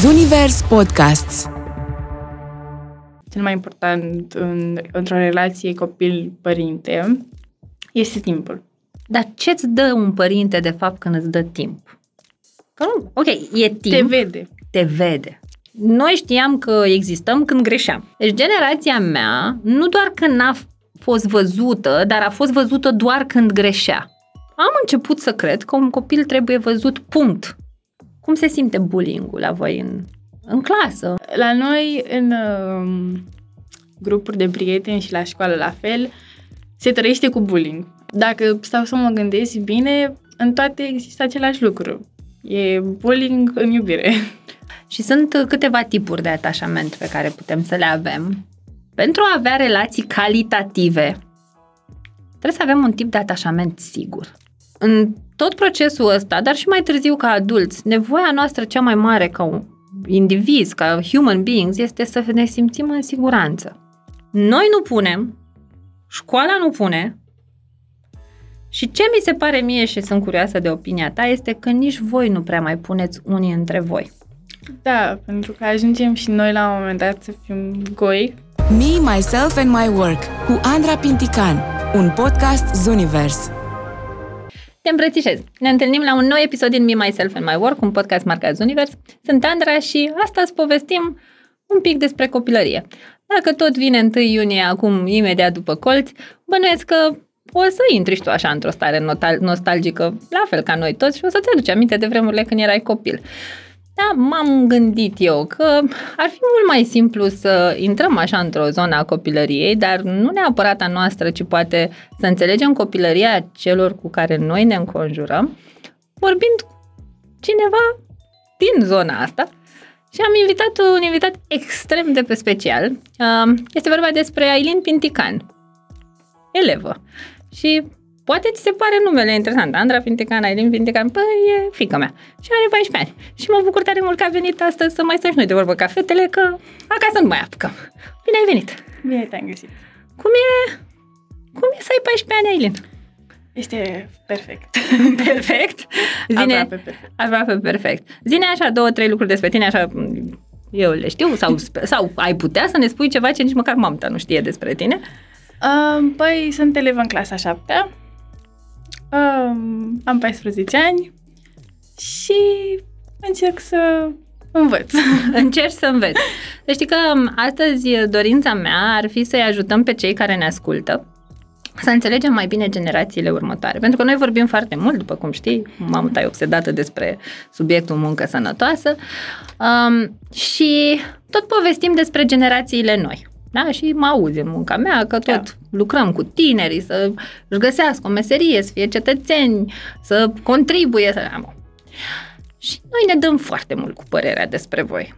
Zunivers Podcasts Cel mai important în, într-o relație copil-părinte este timpul. Dar ce-ți dă un părinte, de fapt, când îți dă timp? Că nu, ok, e timp. Te vede. Te vede. Noi știam că existăm când greșeam. Deci generația mea, nu doar că n-a fost văzută, dar a fost văzută doar când greșea. Am început să cred că un copil trebuie văzut, punct. Cum se simte bullying-ul la voi în, în clasă? La noi, în uh, grupuri de prieteni și la școală la fel, se trăiește cu bullying. Dacă stau să mă gândesc bine, în toate există același lucru. E bullying în iubire. Și sunt câteva tipuri de atașament pe care putem să le avem. Pentru a avea relații calitative, trebuie să avem un tip de atașament sigur. În tot procesul ăsta, dar și mai târziu ca adulți, nevoia noastră cea mai mare ca un indiviz, ca human beings, este să ne simțim în siguranță. Noi nu punem, școala nu pune, și ce mi se pare mie și sunt curioasă de opinia ta este că nici voi nu prea mai puneți unii între voi. Da, pentru că ajungem și noi la un moment dat să fim goi. Me, Myself and My Work cu Andra Pintican, un podcast Zunivers. Te îmbrățișez! Ne întâlnim la un nou episod din Me, Myself and My Work, un podcast marcat Zunivers. Sunt Andra și astăzi povestim un pic despre copilărie. Dacă tot vine 1 iunie, acum imediat după colț, bănuiesc că o să intri și tu așa într-o stare nostalgică, la fel ca noi toți, și o să-ți aduci aminte de vremurile când erai copil. Da, m-am gândit eu că ar fi mult mai simplu să intrăm așa într-o zonă a copilăriei, dar nu neapărat a noastră, ci poate să înțelegem copilăria celor cu care noi ne înconjurăm, vorbind cineva din zona asta. Și am invitat un invitat extrem de pe special. Este vorba despre Ailin Pintican, elevă. Și Poate ți se pare numele interesant. Andra Fintecan, Ailin Fintecan, păi e fica mea. Și are 14 ani. Și mă bucur tare mult că a venit astăzi să mai stăm și noi de vorbă ca fetele, că acasă nu mai apucăm. Bine ai venit! Bine te-am găsit! Cum e, cum e să ai 14 ani, Ailin? Este perfect. perfect? Zine, aproape perfect. Aproape perfect. Zine așa două, trei lucruri despre tine, așa eu le știu, sau, sau ai putea să ne spui ceva ce nici măcar mamta nu știe despre tine? Uh, păi, sunt elevă în clasa 7 Um, am 14 ani și încerc să învăț. Încerci să înveți. Deci știi că um, astăzi dorința mea ar fi să-i ajutăm pe cei care ne ascultă să înțelegem mai bine generațiile următoare. Pentru că noi vorbim foarte mult, după cum știi, mamă ta e obsedată despre subiectul muncă sănătoasă um, și tot povestim despre generațiile noi. Da? Și mă auzi în munca mea că tot da. lucrăm cu tinerii să își găsească o meserie, să fie cetățeni, să contribuie. Să... Și noi ne dăm foarte mult cu părerea despre voi.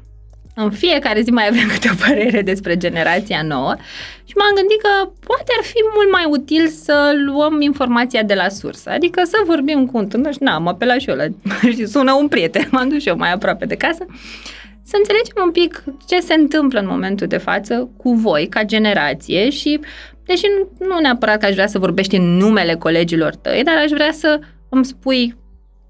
În fiecare zi mai avem câte o părere despre generația nouă și m-am gândit că poate ar fi mult mai util să luăm informația de la sursă, adică să vorbim cu un tânăr și n-am apelat și eu la, și sună un prieten, m-am dus și eu mai aproape de casă să înțelegem un pic ce se întâmplă în momentul de față cu voi ca generație și, deși nu neapărat că aș vrea să vorbești în numele colegilor tăi, dar aș vrea să îmi spui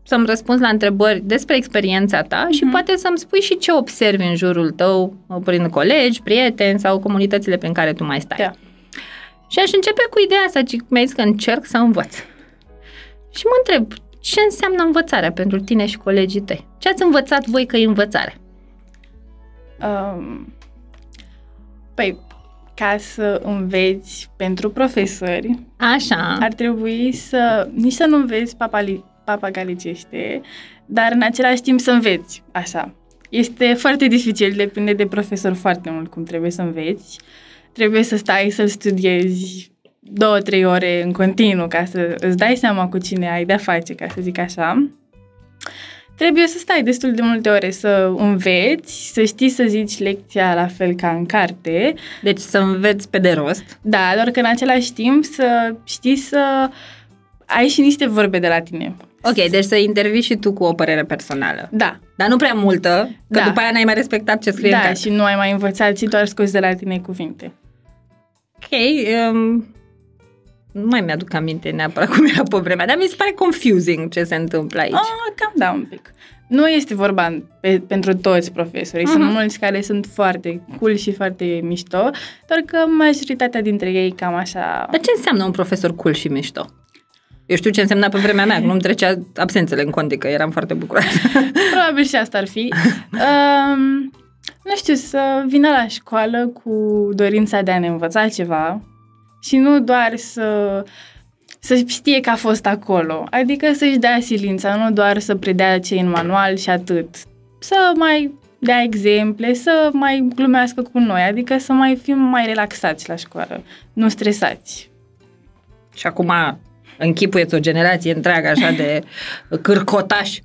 să-mi răspunzi la întrebări despre experiența ta mm-hmm. și mhm. poate să-mi spui și ce observi în jurul tău, prin colegi, prieteni sau comunitățile prin care tu mai stai. Da. Și aș începe cu ideea asta, ce mi-ai zis că încerc să învăț. Și mă întreb, ce înseamnă învățarea pentru tine și colegii tăi? Ce ați învățat voi că e învățare? Um, păi, ca să înveți pentru profesori, Așa. ar trebui să, nici să nu înveți papali, papagalicește, dar în același timp să înveți, așa. Este foarte dificil, depinde de profesor foarte mult cum trebuie să înveți. Trebuie să stai să studiezi două, trei ore în continuu ca să îți dai seama cu cine ai de-a face, ca să zic așa trebuie să stai destul de multe ore să înveți, să știi să zici lecția la fel ca în carte. Deci să înveți pe de rost. Da, doar că în același timp să știi să ai și niște vorbe de la tine. Ok, deci să intervii și tu cu o părere personală. Da. Dar nu prea multă, că da. după aia n-ai mai respectat ce scrie Da, în carte. și nu ai mai învățat și doar scoți de la tine cuvinte. Ok, um, nu mai mi-aduc aminte neapărat cum era pe vremea, dar mi se pare confusing ce se întâmplă aici. Ah, cam da, un pic. Nu este vorba pe, pentru toți profesorii. Uh-huh. Sunt Mhm. mulți care sunt foarte cool și foarte mișto, doar că majoritatea dintre ei cam așa... Dar ce înseamnă un profesor cool și mișto? Eu știu ce însemna pe vremea mea, că nu-mi trecea absențele în cont, că eram foarte bucuroasă. Probabil și asta ar fi. Um, nu știu, să vină la școală cu dorința de a ne învăța ceva și nu doar să, să știe că a fost acolo. Adică să-și dea silința, nu doar să predea ce e în manual și atât. Să mai dea exemple, să mai glumească cu noi, adică să mai fim mai relaxați la școală, nu stresați. și acum închipuieți o generație întreagă așa de cârcotași.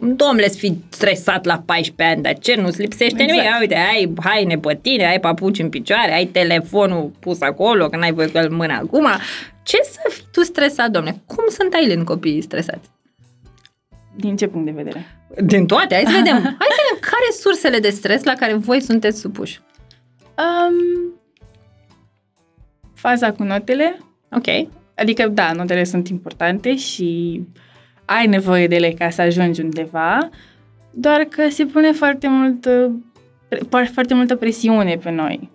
Domnule, să fii stresat la 14 ani, dar ce, nu-ți lipsește Exact. nimic? Ia, uite, ai haine pe tine, ai papuci în picioare, ai telefonul pus acolo, că n-ai voie cu el în mână acum. Ce să fii tu stresat, domnule? Cum sunt Aileen copiii stresați? Din ce punct de vedere? Din toate, hai să vedem. Hai să vedem care sunt sursele de stres la care voi sunteți supuși. Um, faza cu notele, Ok. Adică, da, notele sunt importante și ai nevoie de ele ca să ajungi undeva, doar că se pune foarte, mult, pre- foarte multă presiune pe noi.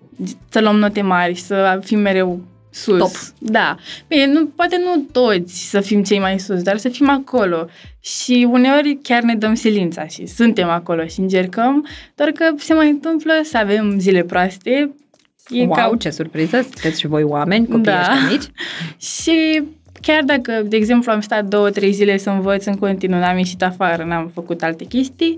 Să luăm note mari, să fim mereu sus. Top. Da. Bine, nu, poate nu toți să fim cei mai sus, dar să fim acolo. Și uneori chiar ne dăm silința și suntem acolo și încercăm, doar că se mai întâmplă să avem zile proaste. E wow, ca ce surpriză, sunteți și voi oameni, copii Da. ăștia mici. și chiar dacă, de exemplu, am stat două, trei zile să învăț în continuu, n-am ieșit afară, n-am făcut alte chestii,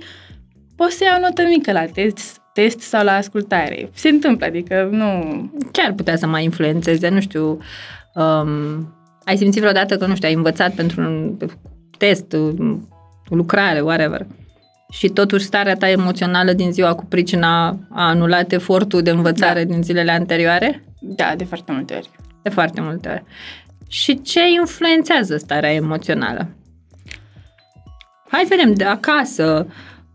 pot să iau notă mică la test, test sau la ascultare. Se întâmplă, adică nu... Ce ar putea să mai influențeze? Nu știu, um, ai simțit vreodată că, nu știu, ai învățat pentru un test, um, o lucrare, whatever, și totuși starea ta emoțională din ziua cu pricina a anulat efortul de învățare Da. din zilele anterioare? Da, de foarte multe ori. De foarte multe ori. Și ce influențează starea emoțională? Hai să vedem, de acasă,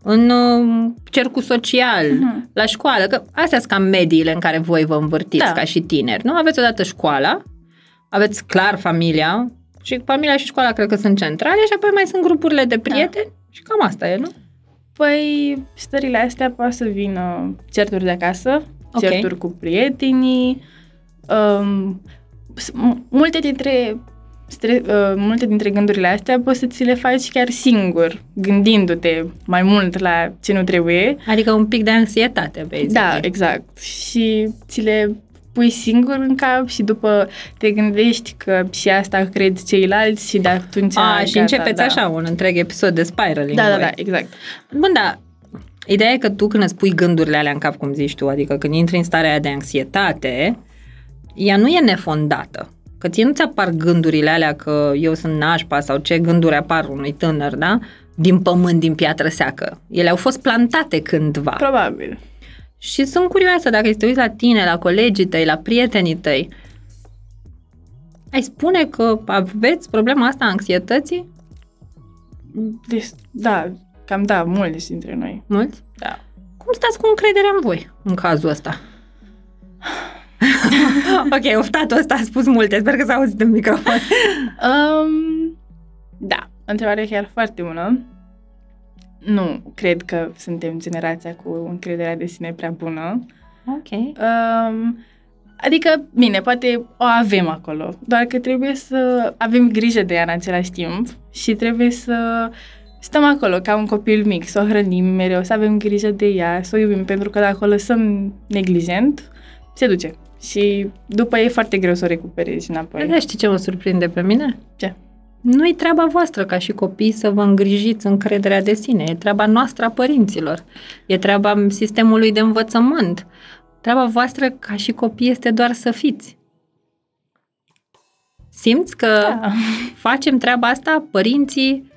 în uh, cercul social, Mhm. la școală, că astea sunt cam mediile în care voi vă învârtiți Da. ca și tineri, nu? Aveți odată școala, aveți clar familia și familia și școala cred că sunt centrale și apoi mai sunt grupurile de prieteni și cam asta e, nu? Păi, stările astea poate să vină certuri de acasă, Ok. certuri cu prietenii, um, s- m- multe dintre stre, uh, multe dintre gândurile astea poți să ți le faci chiar singur, gândindu-te mai mult la ce nu trebuie. Adică un pic de anxietate, basically. Da, exact. Și ți le pui singur în cap și după te gândești că și asta cred ceilalți și de atunci... A, și gata, începeți da. așa un întreg episod de spiraling. Da, da, voi. da, exact. Bun, da, ideea e că tu când îți pui gândurile alea în cap, cum zici tu, adică când intri în starea aia de anxietate, ea nu e nefondată. Că ție nu ți apar gândurile alea că eu sunt nașpa sau ce gânduri apar unui tânăr, da? Din pământ, din piatră seacă. Ele au fost plantate cândva. Probabil. Și sunt curioasă dacă te uiți la tine, la colegii tăi, la prietenii tăi, ai spune că aveți problema asta a anxietății? Deci, da, cam da, mulți dintre noi. Mulți? Da. Cum stați cu încrederea în voi în cazul ăsta? ok, oftatul ăsta a spus multe, sper că s-a auzit în microfon. Um, da, întrebarea chiar foarte bună. Nu cred că suntem generația cu încrederea de sine prea bună. Ok. Um, adică, bine, poate o avem acolo, doar că trebuie să avem grijă de ea în același timp și trebuie să stăm acolo ca un copil mic, să o hrănim mereu, să avem grijă de ea, să o iubim, pentru că dacă o lăsăm neglijent, se duce. Și după e foarte greu să o recuperezi înapoi. Da, știi ce mă surprinde pe mine? Ce? Nu-i treaba voastră ca și copii să vă îngrijiți încrederea de sine. E treaba noastră a părinților. E treaba sistemului de învățământ. Treaba voastră ca și copii este doar să fiți. Simți că Da. facem treaba asta, părinții,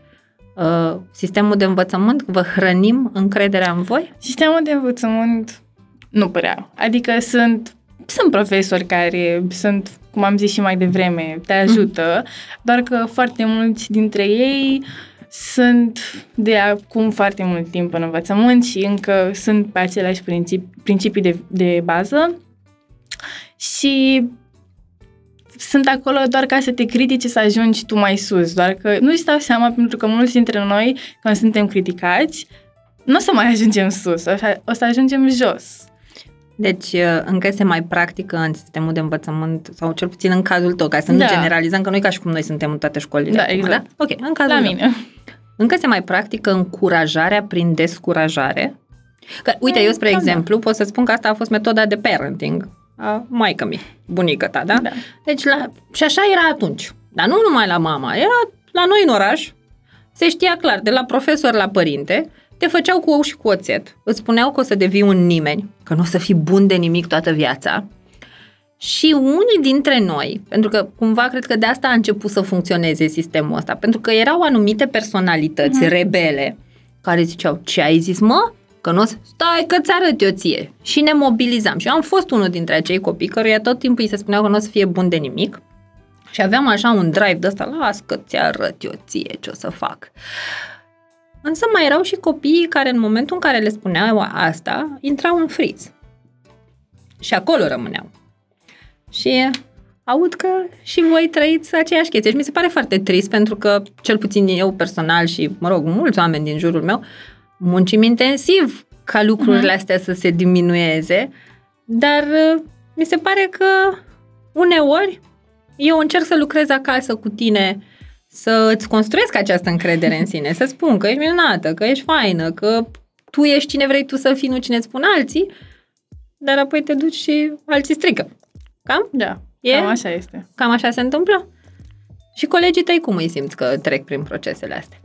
uh, sistemul de învățământ, vă hrănim încrederea în voi? Sistemul de învățământ nu părea. Adică sunt, sunt profesori care sunt, cum am zis și mai devreme, te ajută, doar că foarte mulți dintre ei sunt de acum foarte mult timp în învățământ și încă sunt pe aceleași principii, principii de, de bază și sunt acolo doar ca să te critice să ajungi tu mai sus, doar că nu-și dau seama pentru că mulți dintre noi, când suntem criticați, nu o să mai ajungem sus, o să, o să ajungem jos. Deci uh, încă se mai practică în sistemul de învățământ, sau cel puțin în cazul tău, ca să nu Da. generalizăm, că nu e ca și cum noi suntem în toate școlile. Da, acum, exact. Da? Ok, în cazul La tău. mine. Încă se mai practică încurajarea prin descurajare. Că, uite, Mm, eu, spre cam da. exemplu, pot să spun că asta a fost metoda de parenting a maică mi, bunică ta, da? Da. Deci, la, și așa era atunci. Dar nu numai la mama, era la noi în oraș, se știa clar, de la profesor la părinte, te făceau cu ou și cu oțet, îți spuneau că o să devii un nimeni, că nu o să fii bun de nimic toată viața. Și unii dintre noi, pentru că cumva cred că de asta a început să funcționeze sistemul ăsta, pentru că erau anumite personalități Mhm. rebele care ziceau, ce ai zis mă? Că nu o să... Stai că ți arăt eu ție. Și ne mobilizam. Și eu am fost unul dintre acei copii căruia tot timpul îi se spuneau că nu o să fie bun de nimic. Și aveam așa un drive de ăsta, las că ți arăt eu ție ce o să fac. Însă mai erau și copiii care în momentul în care le spuneau asta, intrau în friz. Și acolo rămâneau. Și aud că și voi trăiți aceeași chestie. Și mi se pare foarte trist pentru că, cel puțin eu personal și, mă rog, mulți oameni din jurul meu, muncim intensiv ca lucrurile astea să se diminueze, dar uh, mi se pare că uneori eu încerc să lucrez acasă cu tine, să îți construiesc această încredere în sine, să spun că ești minunată, că ești faină, că tu ești cine vrei tu să fii, nu cine spun alții, dar apoi te duci și alții strică. Cam? Da, E? cam așa este. Cam așa se întâmplă? Și colegii tăi cum îi simți că trec prin procesele astea?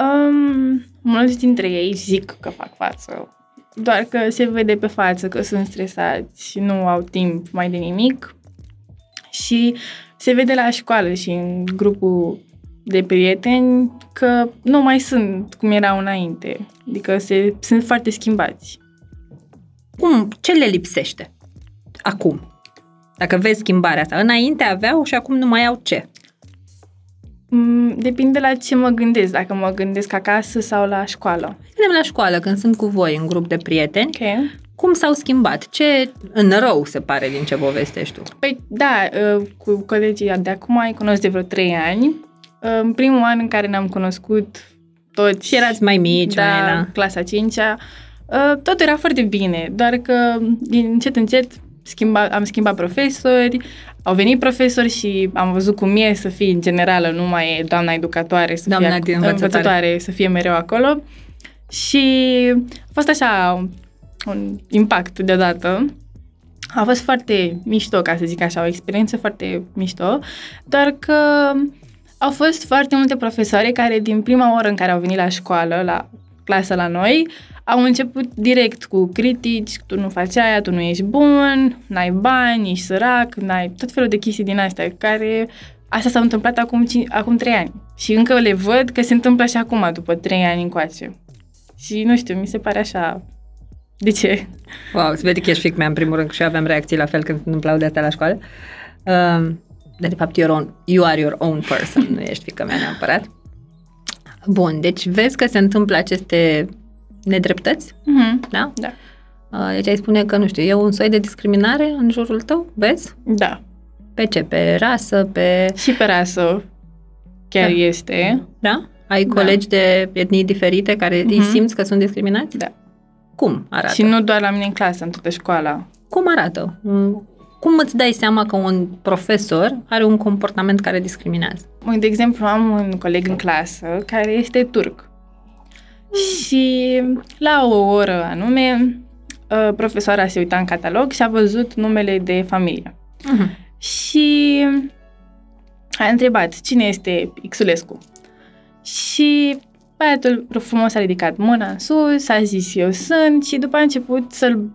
Um, mulți dintre ei zic că fac față, doar că se vede pe față că sunt stresați, nu au timp mai de nimic și se vede la școală și în grupul de prieteni că nu mai sunt cum erau înainte, adică se, sunt foarte schimbați. Cum, ce le lipsește acum? Dacă vezi schimbarea asta, înainte aveau și acum nu mai au ce? Mm, Depinde la ce mă gândesc, dacă mă gândesc acasă sau la școală. Gândim la școală, când sunt cu voi în grup de prieteni, Ok. cum s-au schimbat? Ce în rău se pare din ce povestești tu? Păi da, uh, cu colegii de acum îi cunosc de vreo trei ani. Uh, În primul an în care ne-am cunoscut toți... Și erați mai mici, da, mai la... clasa 5-a, tot era foarte bine, doar că din încet, încet schimba, am schimbat profesori, au venit profesori și am văzut cum e să fie în generală, nu mai e doamna educatoare, să Doamna fie din învățătoare. învățătoare, să fie mereu acolo. Și a fost așa un impact deodată. A fost foarte mișto, ca să zic așa, o experiență foarte mișto, doar că au fost foarte multe profesoare care din prima oră în care au venit la școală, la clasă la noi, au început direct cu critici, tu nu faci aia, tu nu ești bun, n-ai bani, ești sărac, n-ai tot felul de chestii din astea, care asta s-a întâmplat acum, cin- acum 3 ani. Și încă le văd că se întâmplă și acum, după 3 ani încoace. Și nu știu, mi se pare așa... De ce? Wow, se vede că ești fic mea în primul rând, că și eu aveam reacții la fel când se întâmplau de astea la școală. Um, dar de fapt your own, you are your own person, nu ești fică mea neapărat. Bun, deci vezi că se întâmplă aceste nedreptăți, Mhm. da? Da. Uh, Deci ai spune că, nu știu, e un soi de discriminare în jurul tău, vezi? Da. Pe ce? Pe rasă, pe... Și pe rasă chiar Da. este. Da? Ai Da. colegi de etnii diferite care îi Mhm. simți că sunt discriminați? Da. Cum arată? Și nu doar la mine în clasă, în toată școala. Cum arată? Mm, Cum îți dai seama că un profesor are un comportament care discriminează? Uite, De exemplu, am un coleg în clasă care este turc. Și la o oră anume, uh, profesoara se uita în catalog și a văzut numele de familie. Mhm. Și a întrebat cine este Xulescu. Și băiatul frumos a ridicat mâna în sus, a zis eu sunt și după a început să-l,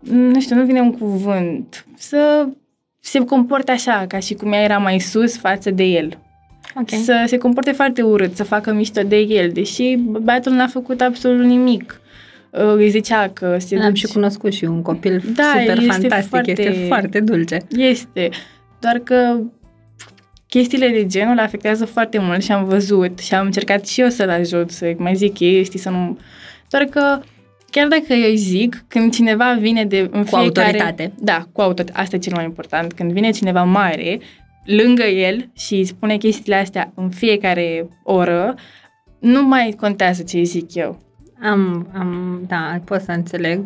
nu știu, nu vine un cuvânt, să se comporte așa, ca și cum ea era mai sus față de el. Ok. Să se comporte foarte urât, să facă mișto de el, deși băiatul n-a făcut absolut nimic. Uh, Îi zicea că se L-am duce- și cunoscut și un copil Da, super este fantastic, foarte- este foarte dulce. Este. Doar că chestiile de genul le afectează foarte mult și am văzut și am încercat și eu să-l ajut, să mai zic chestii, să nu... Doar că chiar dacă eu zic, când cineva vine de în Cu fiecare... autoritate. Da, cu autoritate. Asta e cel mai important. Când vine cineva mare, lângă el și îi spune chestiile astea în fiecare oră, nu mai contează ce îi zic eu. Am, am, da, pot să înțeleg.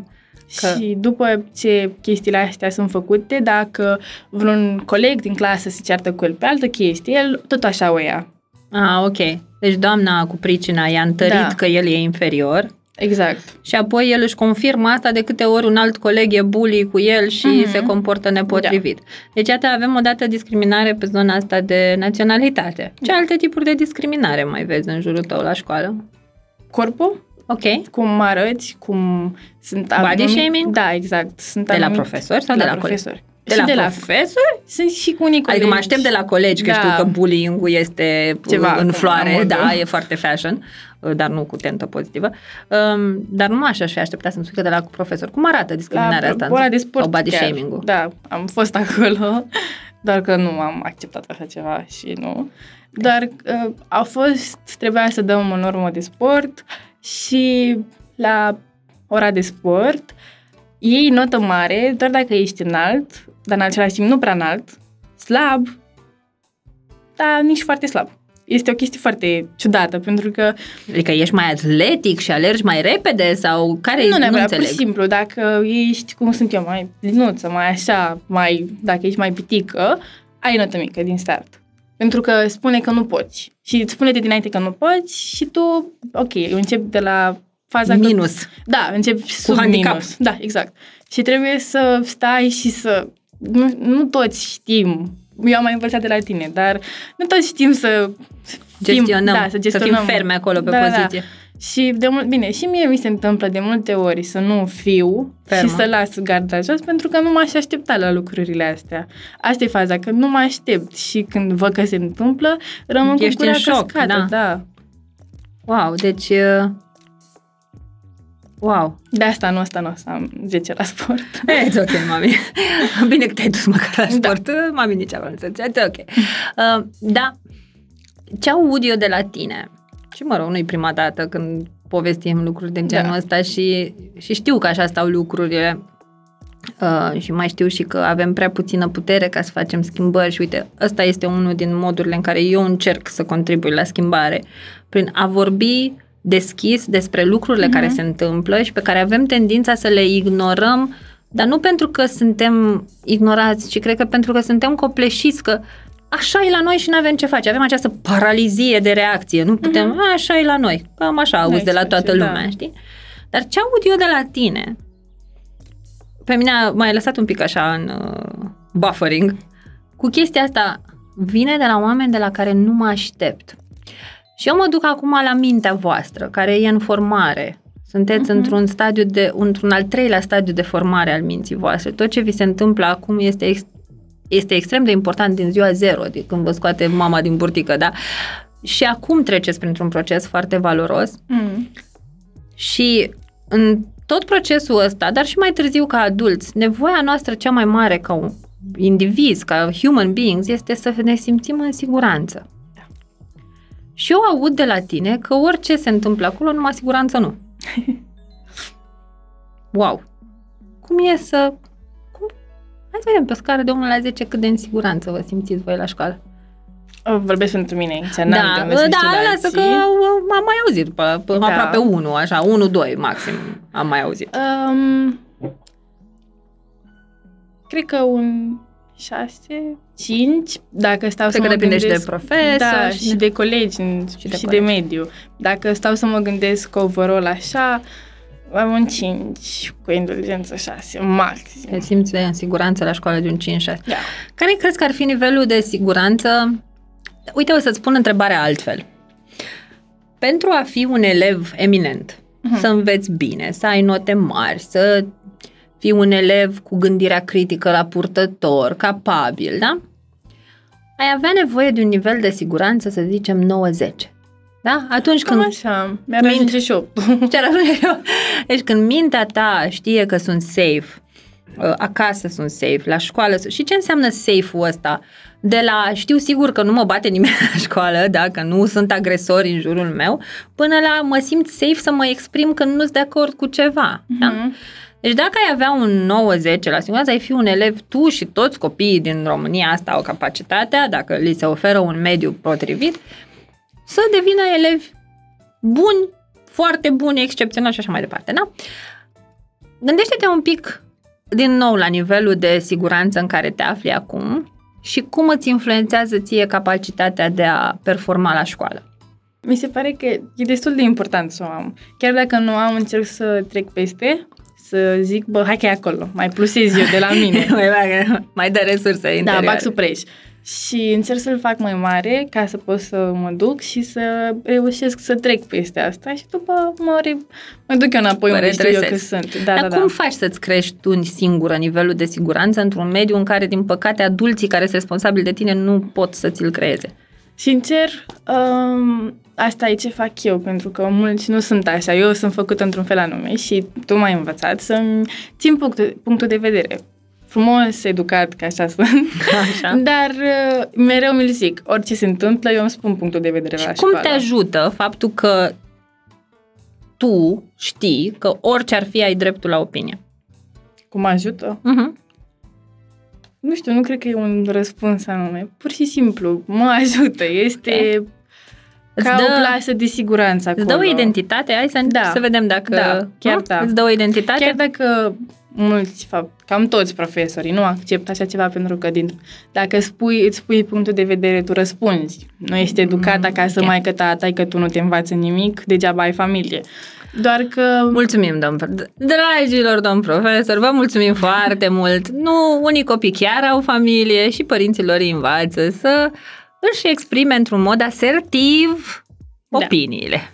Că- Și după ce chestiile astea sunt făcute, dacă vreun coleg din clasă se ceartă cu el pe altă chestie, el tot așa o ia. Ah, ok. Deci doamna cu pricina i-a întărit Da. că el e inferior Exact. și apoi el își confirmă asta de câte ori un alt coleg e bully cu el și Mhm. se comportă nepotrivit. Deci, iată, avem o dată discriminare pe zona asta de naționalitate. Ce alte tipuri de discriminare mai vezi în jurul tău la școală? Corpul, Ok. cum mă arăți, cum sunt... Body anumit- shaming? Da, exact. Sunt De la anumit- profesori sau de la colegi? profesori? De și la de la profesori? Sunt și cu unii colegi. Adică mă aștept de la colegi, că Da. știu că bullying-ul este Ceva în acum, floare, la modă. da, e foarte fashion, dar nu cu tentă pozitivă. Um, dar nu așa aș fi așteptat să-mi spui că de la profesor. Cum arată discriminarea asta? ora de sport Sau body chiar. shaming-ul? Da, am fost acolo, doar că nu am acceptat așa ceva și nu. Dar uh, a fost, trebuia să dăm o normă de sport și la ora de sport iei notă mare doar dacă ești înalt, dar în același timp nu prea înalt, slab, dar nici foarte slab. Este o chestie foarte ciudată, pentru că Adică ești mai atletic și alergi mai repede sau care nu nu neapărat, pur înțeleg? și simplu, dacă ești, cum sunt eu, mai linuță, mai așa, mai, dacă ești mai pitică, ai notă mică din start. Pentru că spune că nu poți. Și îți spune de dinainte că nu poți și tu, ok, încep de la faza Că, Minus. da, începi sub handicap. minus. Da, exact. Și trebuie să stai și să... Nu, nu toți știm. Eu am mai învățat de la tine, dar nu toți știm să fim- Gestionăm, da, să să gestionăm. fim ferme acolo pe Da, da, da. poziție. Și de mult, bine, și mie mi se întâmplă de multe ori să nu fiu Fermă. și să las garda jos pentru că nu m-aș aștepta la lucrurile astea. Asta e faza, că nu mă aștept și când văd că se întâmplă, rămân Ești cu gura în șoc, căscată. da. da. Wow, deci... uh, Wow. De asta nu asta nu o să am 10 la sport. It's ok, mami. Bine că te-ai dus măcar la Da. sport. Mami nici am înțeles. It's ok. Uh, da. Ce aud eu de la tine? Și mă rog, nu-i prima dată când povestim lucruri de genul Da. ăsta și, și știu că așa stau lucrurile. Uh, și mai știu și că avem prea puțină putere ca să facem schimbări și uite, ăsta este unul din modurile în care eu încerc să contribui la schimbare prin a vorbi deschis despre lucrurile Mhm. care se întâmplă și pe care avem tendința să le ignorăm, dar nu pentru că suntem ignorați, ci cred că pentru că suntem copleșiți că așa e la noi și nu avem ce face. Avem această paralizie de reacție. Nu putem, Mhm. "A, așa e la noi. Cam așa auzi N-ai de la ce toată face, lumea, da. știi? Dar ce aud eu de la tine? Pe mine a- m-ai lăsat un pic așa în uh, buffering cu chestia asta. Vine de la oameni de la care nu mă aștept. Și eu mă duc acum la mintea voastră, care e în formare. Sunteți Mhm. într-un stadiu de, într-un al treilea stadiu de formare al minții voastre. Tot ce vi se întâmplă acum este, ex, este extrem de important din ziua zero, de când vă scoate mama din burtică, da? Și acum treceți printr-un proces foarte valoros Mm. și în tot procesul ăsta, dar și mai târziu ca adulți, nevoia noastră cea mai mare ca un indivizi, ca human beings, este să ne simțim în siguranță. Da. Și eu aud de la tine că orice se întâmplă acolo, numai siguranță nu. wow! Cum e să... Cum... Hai să vedem pe o scară de 1 la 10 cât de în siguranță vă simțiți voi la școală. O, Vorbesc pentru mine aici, n-am Da, de unde să da, știu la lasă alții. că am mai auzit, după, da. Da. aproape 1, așa, 1-2 maxim am mai auzit. Um, cred că un 6, 5, dacă stau Cred să că mă depinde și de gândesc, profesor Da, și și, de- de colegi și și de de, și colegi. de mediu. Dacă stau să mă gândesc overall așa, am un 5, cu indulgență 6, maxim. Te simți în siguranță la școală de un 5-6. Da. Care crezi că ar fi nivelul de siguranță? Uite, o să-ți pun întrebarea altfel. Pentru a fi un elev eminent, Mhm. să înveți bine, să ai note mari, să fii un elev cu gândirea critică la purtător, capabil, da? Ai avea nevoie de un nivel de siguranță, să zicem, 90. Da? Atunci Cam când așa, mi-ar Mint. ajunge și 8. Chiar ajunge eu. Deci când mintea ta știe că sunt safe, uh, acasă sunt safe, la școală sunt... Și ce înseamnă safe-ul ăsta? de la știu sigur că nu mă bate nimeni la școală, dacă nu sunt agresori în jurul meu, până la mă simt safe să mă exprim când nu sunt de acord cu ceva. Mm-hmm. Da? Deci dacă ai avea un 9-10 la siguranță, ai fi un elev, tu și toți copiii din România asta au capacitatea, dacă li se oferă un mediu potrivit, să devină elevi buni, foarte buni, excepționali și așa mai departe. Da? Gândește-te un pic din nou la nivelul de siguranță în care te afli acum și cum îți influențează ție capacitatea de a performa la școală. Mi se pare că e destul de important să o am. Chiar dacă nu am, încerc să trec peste, să zic, bă, hai că e acolo, mai plusez eu de la mine. mai dă resurse interioare. Da, bag supreș. Și încerc să-l fac mai mare ca să pot să mă duc și să reușesc să trec peste asta și după mă, re... mă duc eu înapoi unde știu eu că sunt. Da, Dar da, cum da. faci să-ți crești tu singură nivelul de siguranță într-un mediu în care, din păcate, adulții care sunt responsabili de tine nu pot să ți-l creeze? Sincer, um, asta e ce fac eu, pentru că mulți nu sunt așa. Eu sunt făcută într-un fel anume și tu m-ai învățat să-mi țin punctul, punctul de vedere frumos, educat, ca așa sunt. Așa. Dar uh, mereu mi-l zic, orice se întâmplă, eu îmi spun punctul de vedere și la cum școală. te ajută faptul că tu știi că orice ar fi ai dreptul la opinie? Cum ajută? Uh-huh. Nu știu, nu cred că e un răspuns anume. Pur și simplu, mă ajută. Este okay. Ca dă, o plasă de siguranță acolo. Îți dă o identitate? Hai să, da. să vedem dacă... Da, chiar da. Îți dă o identitate? Chiar dacă mulți, fapt, cam toți profesorii nu acceptă așa ceva pentru că din, dacă spui, îți spui punctul de vedere, tu răspunzi. Nu ești educat acasă, okay. mai că tata, că tu nu te învață nimic, degeaba ai familie. Doar că... Mulțumim, domn Dragilor domn profesor, vă mulțumim foarte mult. Nu, unii copii chiar au familie și părinții lor îi învață să își exprime într-un mod asertiv da. opiniile.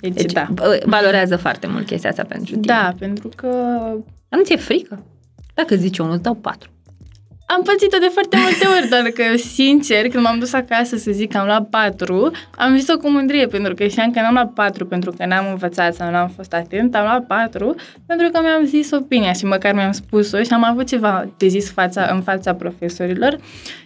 Deci, deci da. valorează foarte mult chestia asta pentru tine. Da, pentru că dar nu ți-e frică? Dacă zici unul, îți dau patru. Am pățit-o de foarte multe ori, dar că, sincer, când m-am dus acasă să zic că am luat patru, am zis-o cu mândrie, pentru că știam că n-am luat patru pentru că n-am învățat sau n-am fost atent, am luat patru pentru că mi-am zis opinia și măcar mi-am spus-o și am avut ceva de zis fața, în fața profesorilor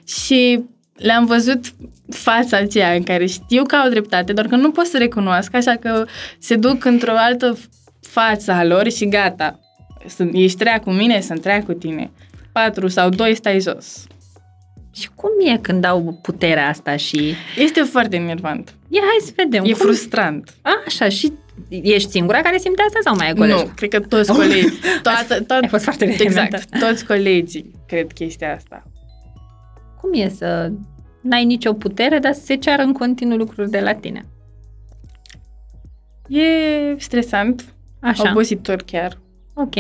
și le-am văzut fața aceea în care știu că au dreptate, doar că nu pot să recunosc, așa că se duc într-o altă față a lor și gata, sunt, ești treia cu mine, sunt treia cu tine. Patru sau doi stai jos. Și cum e când au puterea asta și... Este foarte enervant. Ia, hai să vedem. E cum... frustrant. A, așa, și ești singura care simte asta sau mai ai colegi? Nu, cred că toți colegii. Toată, tot, ai fost foarte Exact, toți colegii cred chestia asta. Cum e să n-ai nicio putere, dar să se ceară în continuu lucruri de la tine? E stresant, Așa. obositor chiar. Ok.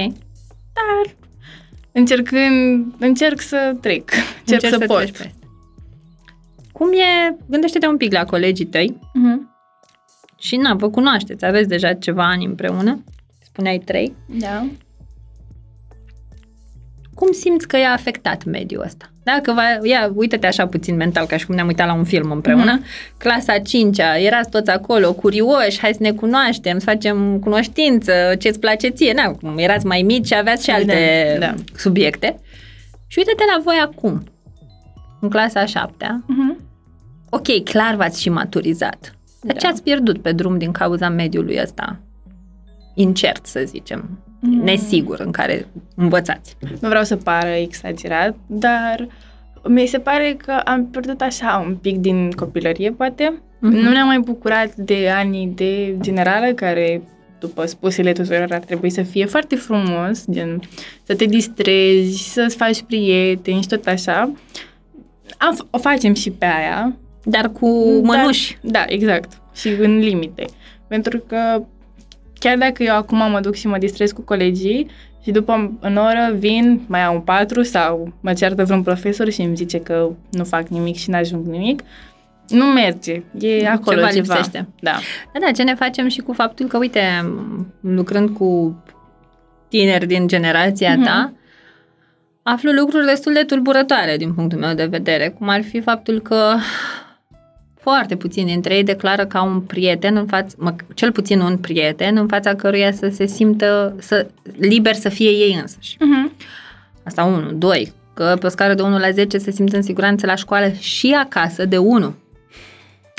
Dar încercând, încerc să trec, încerc, încerc să, să pot. Pe Cum e, gândește-te un pic la colegii tăi uh-huh. și na, vă cunoașteți, aveți deja ceva ani împreună, spuneai trei. Da. Cum simți că i-a afectat mediul ăsta? Dacă va, ia, uite-te așa puțin mental, ca și cum ne-am uitat la un film împreună. Mm-hmm. Clasa 5-a, erați toți acolo, curioși, hai să ne cunoaștem, să facem cunoștință, ce-ți place ție. Na, erați mai mici și aveați și alte da, da. subiecte. Și uite-te la voi acum, în clasa 7-a. Mm-hmm. Ok, clar v-ați și maturizat. Dar da. ce ați pierdut pe drum din cauza mediului ăsta? Incert, să zicem mm. nesigur în care învățați. Nu vreau să pară exagerat, dar mi se pare că am pierdut așa un pic din copilărie, poate. Mm-hmm. Nu ne-am mai bucurat de anii de generală, care după spusele tuturor ar trebui să fie foarte frumos, gen să te distrezi, să-ți faci prieteni și tot așa. Am, o facem și pe aia. Dar cu mănuși. Dar, da, exact. Și în limite. Pentru că chiar dacă eu acum mă duc și mă distrez cu colegii și după în oră vin, mai au un patru sau mă ceartă vreun profesor și îmi zice că nu fac nimic și n-ajung nimic, nu merge. E acolo ceva. ceva. Lipsește. Da. da. Da, ce ne facem și cu faptul că, uite, lucrând cu tineri din generația mm-hmm. ta, aflu lucruri destul de tulburătoare din punctul meu de vedere, cum ar fi faptul că foarte puțini dintre ei declară ca un prieten, în față, mă, cel puțin un prieten, în fața căruia să se simtă să, liber să fie ei însăși. Uh-huh. Asta unul. Doi, că pe o scară de 1 la 10 se simt în siguranță la școală și acasă de 1.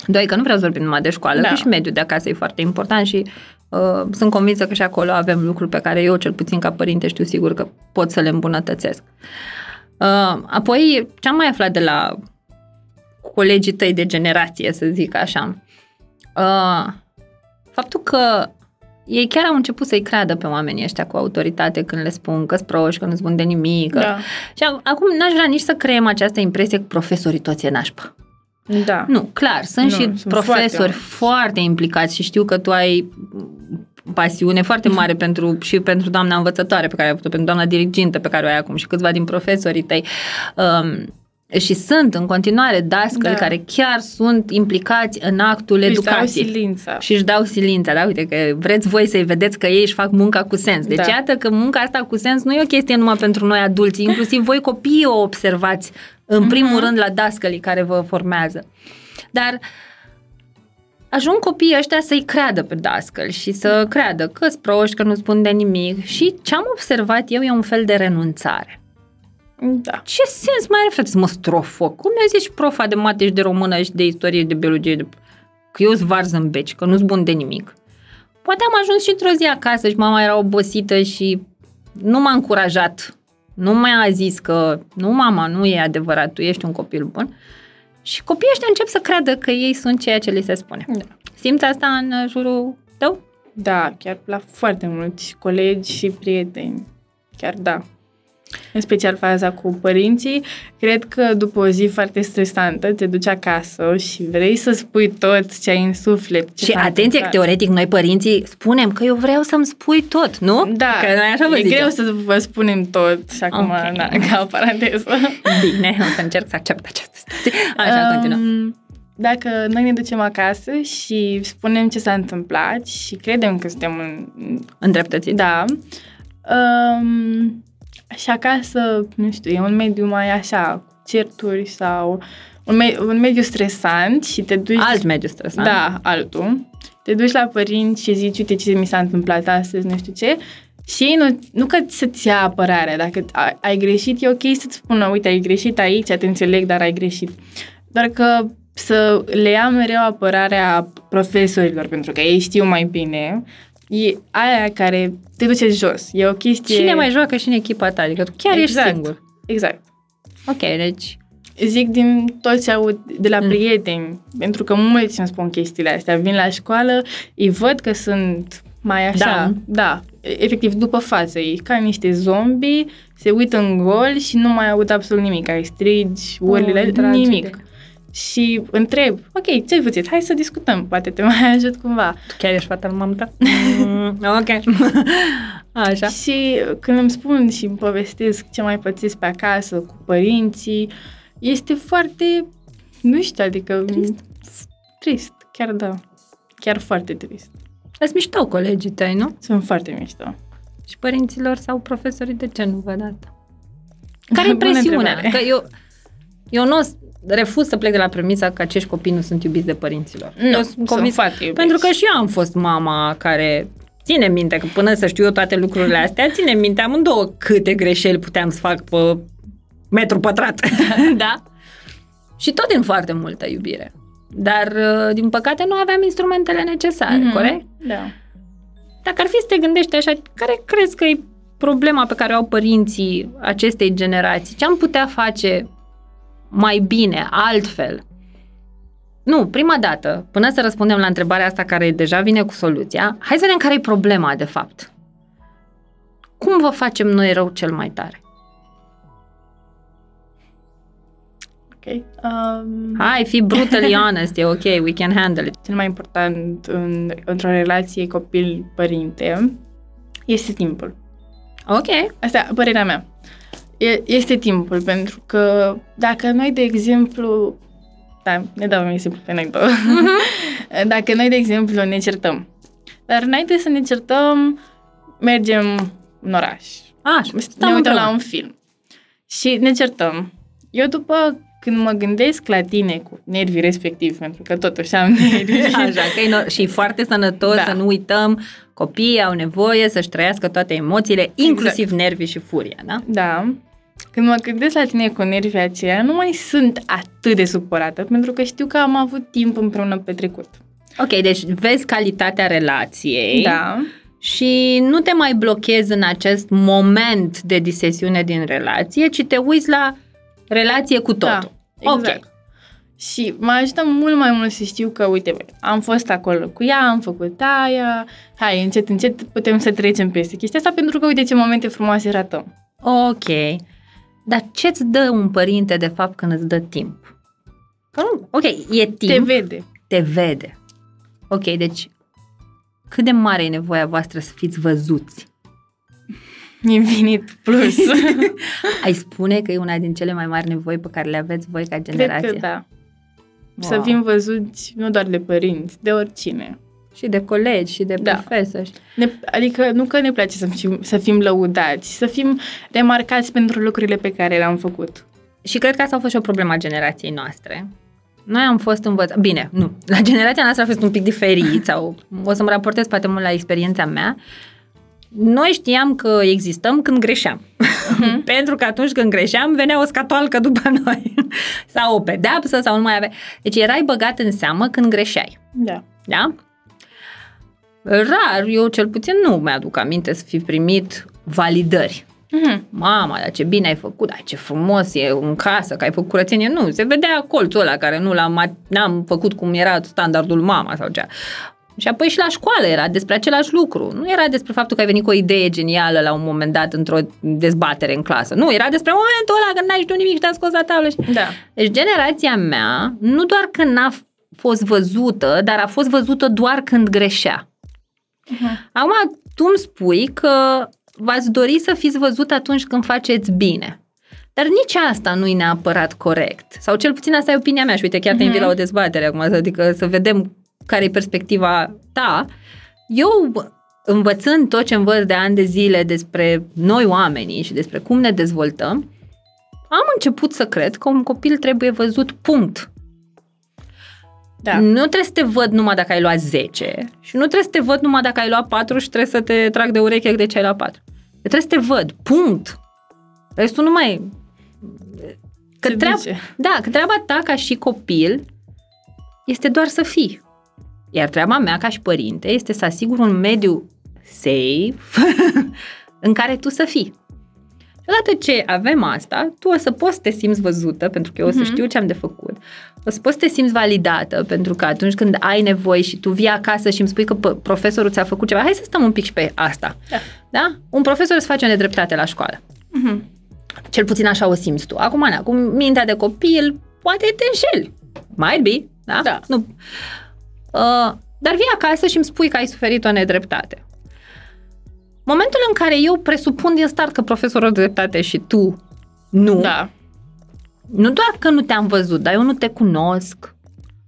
Doi, că nu vreau să vorbim numai de școală, Da. că și mediul de acasă e foarte important și uh, sunt convinsă că și acolo avem lucruri pe care eu, cel puțin ca părinte, știu sigur că pot să le îmbunătățesc. Uh, apoi, ce am mai aflat de la colegii tăi de generație, să zic așa, uh, faptul că ei chiar au început să-i creadă pe oamenii ăștia cu autoritate când le spun că-s proști, că nu spun de nimic. Că... Da. Și ac- acum n-aș vrea nici să creăm această impresie că profesorii toți e nașpa. Da. Nu, clar, sunt Nu, și sunt profesori foarte foarte, mulți. implicați și știu că tu ai pasiune foarte mare pentru și pentru doamna învățătoare pe care ai avut-o, pentru doamna dirigintă pe care o ai acum și câțiva din profesorii tăi. Um, și sunt în continuare dascăli Da. care chiar sunt implicați în actul Își dau educației. silința. Și își dau silința, da? Uite că vreți voi să-i vedeți că ei își fac munca cu sens. Deci Da. iată că munca asta cu sens nu e o chestie numai pentru noi adulți, inclusiv voi copiii o observați în primul Mhm. rând la dascălii care vă formează. Dar ajung copiii ăștia să-i creadă pe dascăli și să creadă că sunt proști, că nu spun de nimic. Și ce am observat eu e un fel de renunțare. Da. Ce sens mai are, frate, să mă strofoc? Cum ne zici profa de mate și de română și de istorie și de biologie? De... Că eu sunt varză în beci, că nu-s bun de nimic. Poate am ajuns și într-o zi acasă și mama era obosită și nu m-a încurajat. Nu mi-a zis că nu, mama, nu e adevărat, tu ești un copil bun. Și copiii ăștia încep să creadă că ei sunt ceea ce li se spune. Da. Simți asta în jurul tău? Da, chiar la foarte mulți colegi și prieteni. Chiar da. În special faza cu părinții. Cred că după o zi foarte stresantă te duci acasă și vrei să spui tot ce ai în suflet. Ce și s-a atenție că întâmplat. teoretic noi părinții spunem că eu vreau să-mi spui tot, nu? Da, Că noi așa vă e zicem. greu să vă spunem tot și acum, Ok. na, ca o paranteză. Bine, o să încerc să accept această situație. Așa, Um, continuă. Dacă noi ne ducem acasă și spunem ce s-a întâmplat și credem că suntem în, Îndreptățit. Da. Um, și acasă, nu știu, e un mediu mai așa, cu certuri sau un, me- un mediu stresant și te duci... Alt mediu stresant. Da, altul. Te duci la părinți și zici, uite ce mi s-a întâmplat astăzi, nu știu ce. Și ei nu, nu că să-ți ia apărarea, dacă ai, ai greșit, e ok să-ți spună, uite, ai greșit aici, te înțeleg, dar ai greșit. Doar că să le ia mereu apărarea profesorilor, pentru că ei știu mai bine, e aia care te duce jos. E o chestie... Cine mai joacă și în echipa ta? Adică tu chiar Exact. ești singur. Exact. Ok, deci... Zic din tot ce aud de la Mm. mm. prieteni, pentru că mulți îmi spun chestiile astea. Vin la școală, îi văd că sunt mai așa, Da. da, efectiv după față, ei ca niște zombi, se uită în gol și nu mai aud absolut nimic, ai strigi, urlile, Oh, tragedie. nimic. Și întreb, ok, ce faceți? Hai să discutăm, poate te mai ajut cumva. Tu chiar ești fata lui mamă ta? Mm, ok. Așa. Și când îmi spun și îmi povestesc ce mai pățesc pe acasă cu părinții, este foarte, nu știu, adică... Trist. Trist, chiar da. Chiar foarte trist. Îți mișto colegii tăi, nu? Sunt foarte mișto. Și părinților sau profesorii, de ce nu vă dat? Care e Bună presiunea? întrebare. Că eu, eu nu o s- refuz să plec de la premisa că acești copii nu sunt iubiți de părinților. Nu, eu sunt sunt convins, foarte iubiți. Pentru că și eu am fost mama care ține minte că până să știu eu toate lucrurile astea, ține minte amândouă câte greșeli puteam să fac pe metru pătrat. da? Și tot din foarte multă iubire. Dar, uh, din păcate, nu aveam instrumentele necesare, Mhm. corect? Da. Dacă ar fi să te gândești așa, care crezi că e problema pe care o au părinții acestei generații? Ce am putea face mai bine, altfel? Nu, prima dată, până să răspundem la întrebarea asta care deja vine cu soluția, hai să vedem care e problema de fapt. Cum vă facem noi rău cel mai tare? Ok. Um, Hai, fi brutally honest, e ok, we can handle it. cel mai important în, într-o relație copil-părinte este timpul. Ok. Asta e părerea mea. E, este timpul, pentru că dacă noi, de exemplu, da, ne dau un exemplu pe noi două. dacă noi, de exemplu, ne certăm, dar înainte să ne certăm, mergem în oraș, Așa, ne stăm uităm împreună. la un film și ne certăm. Eu după când mă gândesc la tine cu nervii respectiv, pentru că totuși am nervi, Așa, că e nor- și e foarte sănătos Da. să nu uităm, copiii au nevoie să-și trăiască toate emoțiile, inclusiv nervii și furia, da? Da. Când mă gândesc la tine cu nervii aceia, nu mai sunt atât de supărată, pentru că știu că am avut timp împreună petrecut. Ok, deci vezi calitatea relației Da. și nu te mai blochezi în acest moment de disesiune din relație, ci te uiți la relație cu totul. Da, exact. Ok. Și mă ajută mult mai mult să știu că, uite, bă, am fost acolo cu ea, am făcut aia, hai, încet, încet putem să trecem peste chestia asta, pentru că, uite ce momente frumoase ratăm. Ok. Dar ce-ți dă un părinte de fapt când îți dă timp? Că nu, ok, e timp, Te vede. te vede. Ok, deci cât de mare e nevoia voastră să fiți văzuți? Infinit plus. Ai spune că e una din cele mai mari nevoi pe care le aveți voi ca generație? Cred că da. Wow. Să fim văzuți nu doar de părinți, de oricine. Și de colegi, și de Da. profesori. Ne, adică nu că ne place să fim, să fim lăudați, să fim remarcați pentru lucrurile pe care le-am făcut. Și cred că asta a fost și o problemă a generației noastre. Noi am fost învățați, bine, nu, la generația noastră a fost un pic diferit sau o să mă raportez poate mult la experiența mea. Noi știam că existăm când greșeam. Pentru că atunci când greșeam, venea o scatoalcă după noi. sau o pedeapsă, sau nu mai avea. Deci erai băgat în seamă când greșeai. Da. Da? Rar, eu cel puțin nu mi-aduc aminte să fi primit validări. Mhm. Mama, dar ce bine ai făcut, dar ce frumos e în casă, că ai făcut curățenie. Nu, se vedea colțul ăla care nu l-am, n-am făcut cum era standardul mama sau cea. Și apoi și la școală era despre același lucru. Nu era despre faptul că ai venit cu o idee genială la un moment dat într-o dezbatere în clasă. Nu, era despre momentul ăla când n-ai știut nimic și te-am scos la tablă. Și... Da. Deci generația mea, nu doar că n-a f- fost văzută, dar a fost văzută doar când greșea. Mhm. Acum, tu îmi spui că v-ați dori să fiți văzut atunci când faceți bine. Dar nici asta nu e neapărat corect. Sau cel puțin asta e opinia mea și uite, chiar te invit Mhm. la o dezbatere acum, adică să vedem care e perspectiva ta. Eu, învățând tot ce învăț de ani de zile despre noi oamenii și despre cum ne dezvoltăm, am început să cred că un copil trebuie văzut punct. Da. Nu trebuie să te văd numai dacă ai luat 10 și nu trebuie să te văd numai dacă ai luat 4 și trebuie să te trag de ureche de ce ai luat 4. Trebuie să te văd, punct. Restul nu mai... Că Se treaba, duce. da, că treaba ta ca și copil este doar să fii. Iar treaba mea ca și părinte este să asigur un mediu safe în care tu să fii. Și odată ce avem asta, tu o să poți să te simți văzută, pentru că eu o să Mhm. știu ce am de făcut. O să poți să te simți validată, pentru că atunci când ai nevoie și tu vii acasă și îmi spui că pă, profesorul ți-a făcut ceva, hai să stăm un pic și pe asta. Da. da? Un profesor îți face o nedreptate la școală. Mhm. Cel puțin așa o simți tu. Acum, na, cu mintea de copil, poate te înșeli. Might be, da? Da. Nu. Uh, dar vii acasă și îmi spui că ai suferit o nedreptate. Momentul în care eu presupun din start că profesorul are dreptate și tu nu, Da. nu doar că nu te-am văzut, dar eu nu te cunosc,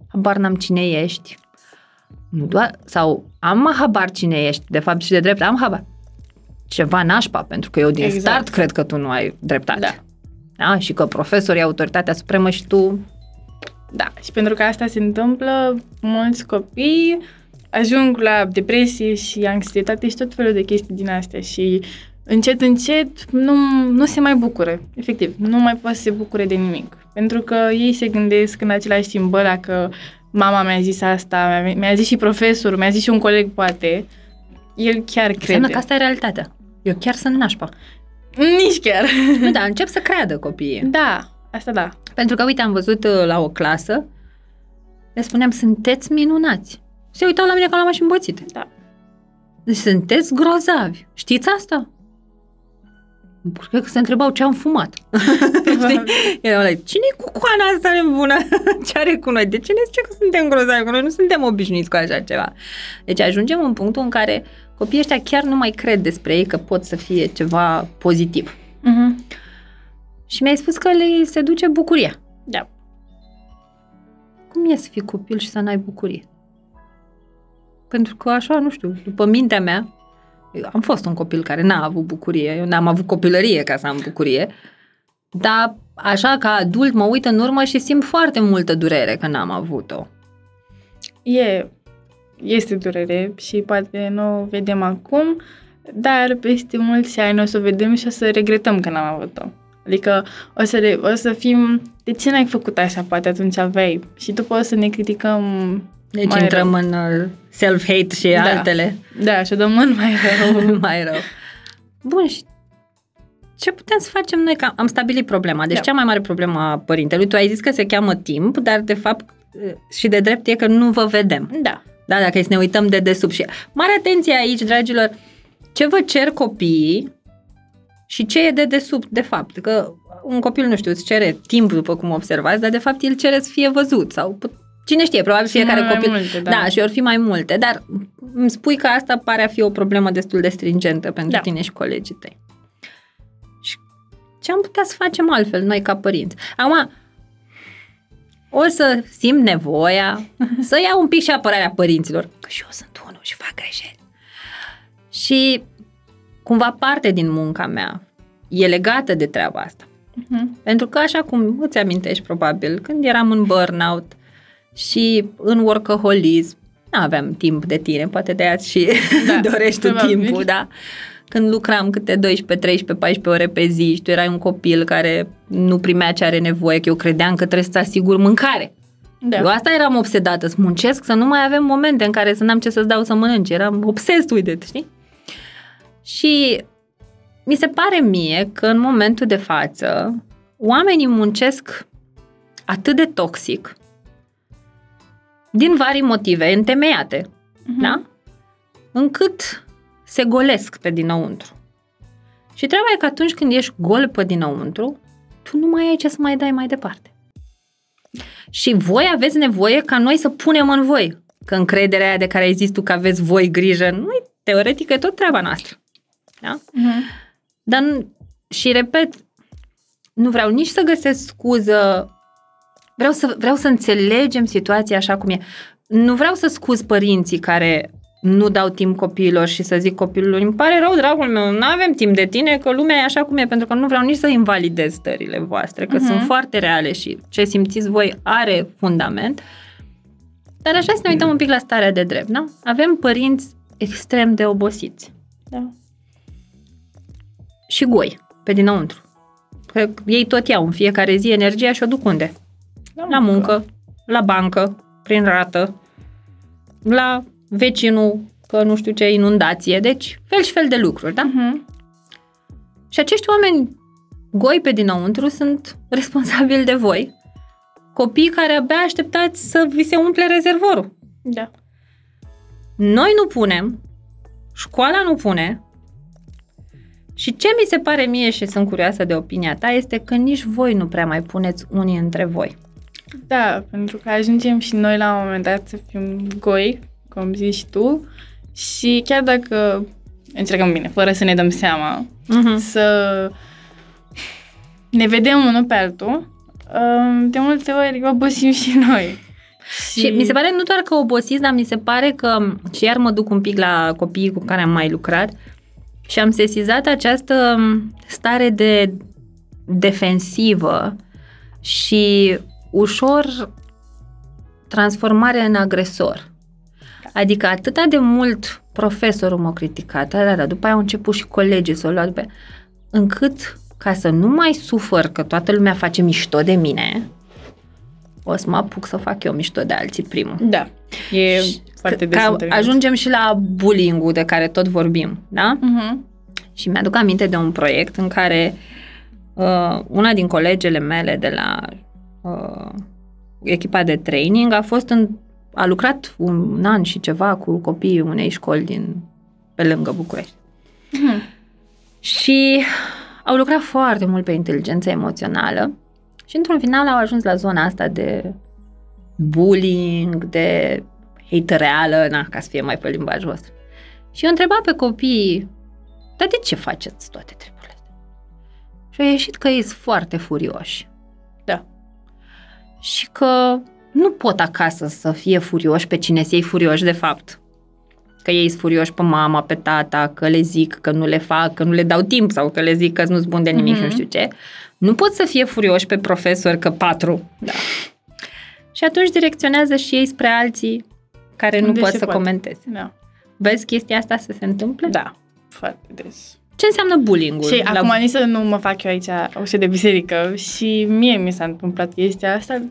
habar n-am cine ești, nu doar, sau am habar cine ești, de fapt și de drept, am habar. Ceva nașpa, pentru că eu din Exact. start cred că tu nu ai dreptate. Da. Da? Și că profesorii e autoritatea supremă și tu... Da, și pentru că asta se întâmplă, mulți copii ajung la depresie și anxietate și tot felul de chestii din astea și încet, încet nu, nu se mai bucură. Efectiv, nu mai poate să se bucure de nimic. Pentru că ei se gândesc în același timp, bă, dacă mama mi-a zis asta, mi-a, mi-a zis și profesorul, mi-a zis și un coleg, poate, el chiar Înseamnă crede. că asta e realitatea. Eu chiar sunt nașpa. Nici chiar. nu, dar încep să creadă copiii. da, asta da. Pentru că, uite, am văzut uh, la o clasă, le spuneam, sunteți minunați. Se uitau la mine ca la mașini îmbățite. Da. Deci sunteți grozavi. Știți asta? Cred că se întrebau ce am fumat. Știi? Erau like, cine e cu coana asta nebună? ce are cu noi? De ce ne zice că suntem grozavi? Că noi nu suntem obișnuiți cu așa ceva. Deci ajungem în punctul în care copiii ăștia chiar nu mai cred despre ei că pot să fie ceva pozitiv. Mhm. Și mi-ai spus că le se duce bucuria. Da. Cum e să fii copil și să n-ai bucurie? Pentru că așa, nu știu, după mintea mea, eu am fost un copil care n-a avut bucurie, eu n-am avut copilărie ca să am bucurie, dar așa ca adult mă uit în urmă și simt foarte multă durere că n-am avut-o. E, este durere și poate nu o vedem acum, dar peste mulți ani o să o vedem și o să regretăm că n-am avut-o. Adică o să, le, o să fim, de ce n-ai făcut așa? Poate atunci aveai. Și după o să ne criticăm Deci mai intrăm rău. în uh, self-hate și Da. altele. Da, și o dăm mult mai rău. mai rău. Bun, și ce putem să facem noi? Că am stabilit problema. Deci Da. cea mai mare problemă a părintelui, tu ai zis că se cheamă timp, dar de fapt și de drept e că nu vă vedem. da. Da, dacă e să ne uităm de desubt. Și mare atenție aici, dragilor, ce vă cer copiii și ce e de desubt, de fapt. Că un copil, nu știu, îți cere timp, după cum observați, dar de fapt el cere să fie văzut sau put- cine știe, probabil Și fiecare mult mai copil. multe, da. da, și or fi mai multe, dar îmi spui că asta pare a fi o problemă destul de stringentă pentru Da. tine și colegii tăi. Și ce am putea să facem altfel noi ca părinți? Acum, o să simt nevoia să iau un pic și apărarea părinților, că și eu sunt unul și fac greșeli. Și cumva parte din munca mea e legată de treaba asta. Mhm. Pentru că așa cum îți amintești probabil, când eram în burnout și în workaholism, nu aveam timp de tine, poate de aia și da, Da, dorești tu probabil. timpul, da? Când lucram câte 12, 13, 14 ore pe zi și tu erai un copil care nu primea ce are nevoie, că eu credeam că trebuie să asigur mâncare. Da. Eu asta eram obsedată, să muncesc, să nu mai avem momente în care să n-am ce să-ți dau să mănânci. Eram obsessed with it, știi? Și mi se pare mie că în momentul de față oamenii muncesc atât de toxic din vari motive întemeiate, Mhm. da? Încât se golesc pe dinăuntru. Și treaba e că atunci când ești gol pe dinăuntru, tu nu mai ai ce să mai dai mai departe. Și voi aveți nevoie ca noi să punem în voi. Că încrederea aia de care ai zis tu că aveți voi grijă, nu teoretic e tot treaba noastră. Da? Mhm. Dar, nu- și repet, nu vreau nici să găsesc scuză, vreau să, vreau să înțelegem situația așa cum e. Nu vreau să scuz părinții care nu dau timp copiilor și să zic copilului, îmi pare rău, dragul meu, nu avem timp de tine, că lumea e așa cum e, pentru că nu vreau nici să invalidez stările voastre, că Mhm. sunt foarte reale și ce simțiți voi are fundament. Dar așa să ne uităm un pic la starea de drept, da? Avem părinți extrem de obosiți Da. și goi pe dinăuntru. Că ei tot iau în fiecare zi energia și o duc unde? La muncă, la bancă, prin rată, la vecinul, că nu știu ce inundație, deci fel și fel de lucruri, da? Mhm. Și acești oameni goi pe dinăuntru sunt responsabili de voi, copii care abia așteptați să vi se umple rezervorul. Da. Noi nu punem, școala nu pune și ce mi se pare mie și sunt curioasă de opinia ta este că nici voi nu prea mai puneți unii între voi. Da, pentru că ajungem și noi la un moment dat să fim goi, cum zici tu, și chiar dacă încercăm bine, fără să ne dăm seama, Uh-huh. să ne vedem unul pe altul, um, de multe ori obosim și noi. Și mi se pare nu doar că obosiți, dar mi se pare că, și iar mă duc un pic la copiii cu care am mai lucrat, și am sesizat această stare de defensivă și ușor transformare în agresor. Adică atâta de mult profesorul m-a criticat, da, da, da, după aia au început și colegii să o luau după aia, încât ca să nu mai sufăr că toată lumea face mișto de mine, o să mă apuc să fac eu mișto de alții primul. Da, e Și foarte că, des că întâlnit. ajungem și la bullying-ul de care tot vorbim, da? Mhm. Și mi-aduc aminte de un proiect în care uh, una din colegele mele de la uh, echipa de training a fost în, a lucrat un an și ceva cu copiii unei școli din pe lângă București. Mhm. Și au lucrat foarte mult pe inteligență emoțională și într-un final au ajuns la zona asta de bullying, de hatereală, na, ca să fie mai pe limbajul vostru. Și eu întreba pe copii, dar de ce faceți toate treburile astea? Și a ieșit că ei sunt foarte furioși. Da. Și că nu pot acasă să fie furioși pe cine să furioși de fapt. Că ei sunt furioși pe mama, pe tata, că le zic că nu le fac, că nu le dau timp sau că le zic că nu-s bun de nimic, mm-hmm. nu Mhm. știu ce. Nu pot să fie furioși pe profesor că patru. Da. Și atunci direcționează și ei spre alții care nu Unde pot se să poate. comenteze. Da. Vezi chestia asta să se întâmple? Da, foarte des. Ce înseamnă bullying-ul? Și la... acum nici să nu mă fac eu aici o de biserică și mie mi s-a întâmplat chestia asta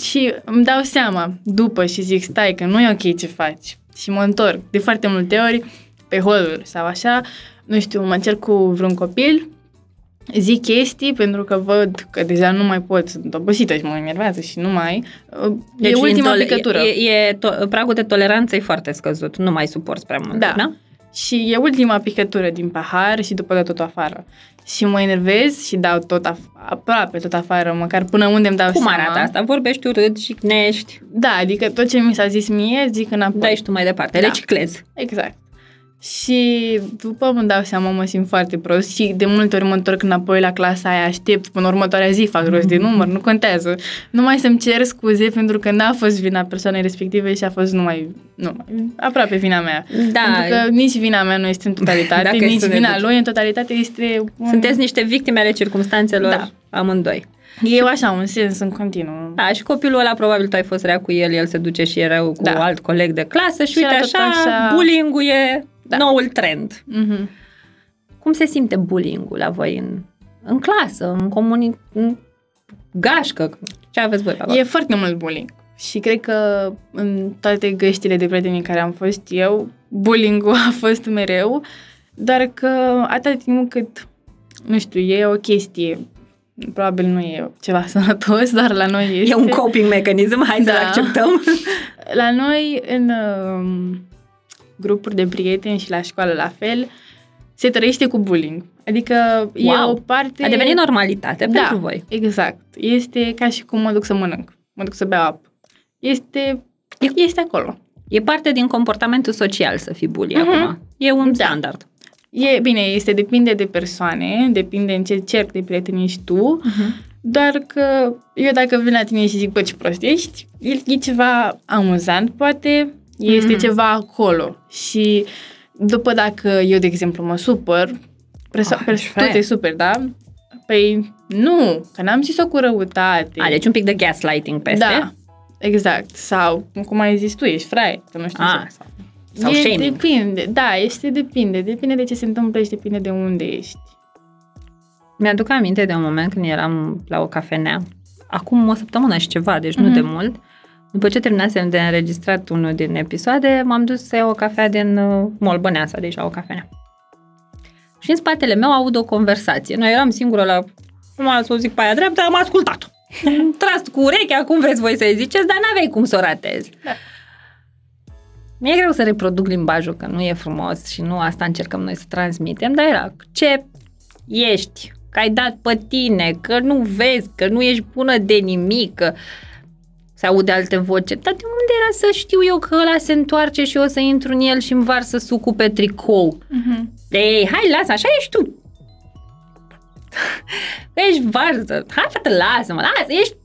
și îmi dau seama după și zic, stai că nu e ok ce faci. Și mă întorc de foarte multe ori pe holuri sau așa, nu știu, mă încerc cu vreun copil, zic chestii pentru că văd că deja nu mai pot, sunt obosită și mă enervează și nu mai. Deci e ultima intol- picătură. E, e to- pragul de toleranță e foarte scăzut, nu mai suporți prea mult, da? da? Și e ultima picătură din pahar și după de tot afară. Și mă enervez și dau tot af- aproape tot afară, măcar până unde îmi dau Cum seama. arată asta? Vorbești urât, jignești? Da, adică tot ce mi s-a zis mie, zic înapoi. Dai și tu mai departe, Da. reciclezi. Exact. Și după îmi dau seama, mă simt foarte prost și de multe ori mă întorc înapoi la clasa aia, aștept până următoarea zi, fac rost de număr, nu contează. Numai să-mi cer scuze pentru că n-a fost vina persoanei respective și a fost numai, numai aproape vina mea. Da. Pentru că nici vina mea nu este în totalitate, Dacă e nici să ne vina duci. lui în totalitate este... Un... Sunteți niște victime ale circumstanțelor Da. amândoi. E așa, un sens în continuu. Da, și copilul ăla probabil tu ai fost rea cu el, el se duce și e rău cu Da. alt coleg de clasă și, Și uite era tot așa, așa- bullying-ul e Da. noul trend. Mhm. Cum se simte bullying-ul la voi în, în clasă, în comuni... în gașcă? Ce aveți voi pe acolo? E foarte mult bullying. Și cred că în toate găștile de prieteni în care am fost eu, bullying-ul a fost mereu, doar că atâta timp cât, nu știu, e o chestie, probabil nu e ceva sănătos, dar la noi este. E un coping mechanism, hai să-l Da. acceptăm. La noi, în um, grupuri de prieteni și la școală la fel, se trăiește cu bullying. Adică e Wow. o parte... A devenit normalitate da, pentru voi. exact. Este ca și cum mă duc să mănânc, mă duc să beau apă. Este, este acolo. E parte din comportamentul social să fii bully Mhm. acum. E un Da. standard. E bine, este depinde de persoane, depinde în ce cerc de prieteni ești tu, doar că eu dacă vin la tine și zic, bă, ce prost ești, e, e ceva amuzant, poate, este Mhm. ceva acolo. Și după dacă eu, de exemplu, mă supăr, perso- Ah, perso- ce tu fain. te superi, da? Păi nu, că n-am zis-o cu răutate. A, deci un pic de gaslighting peste. Da, exact. Sau, cum ai zis tu, ești fraier, că nu știu A, ce. sau, sau e, shaming. Depinde, da, este depinde. Depinde de ce se întâmplă și depinde de unde ești. Mi-aduc aminte de un moment când eram la o cafenea, acum o săptămână și ceva, deci nu Mhm. de mult. După ce terminasem de înregistrat unul din episoade, m-am dus să iau o cafea din uh, Mall Băneasa, deci la o cafenea. Și în spatele meu aud o conversație. Noi eram singură la... Cum să o zic pe aia dreaptă, am ascultat-o. Am Tras cu urechea, cum vreți voi să-i ziceți, dar n-aveai cum să o ratezi. Da. Mi-e greu să reproduc limbajul, că nu e frumos și nu asta încercăm noi să transmitem, dar era ce ești, că ai dat pe tine, că nu vezi, că nu ești bună de nimic, că se aude alte voci. Dar de unde era să știu eu că ăla se întoarce și eu o să intru în el și îmi varsă sucul pe tricou? Mhm. Ei, hai, lasă, așa ești tu. ești varză. Hai, fată, lasă-mă, lasă, ești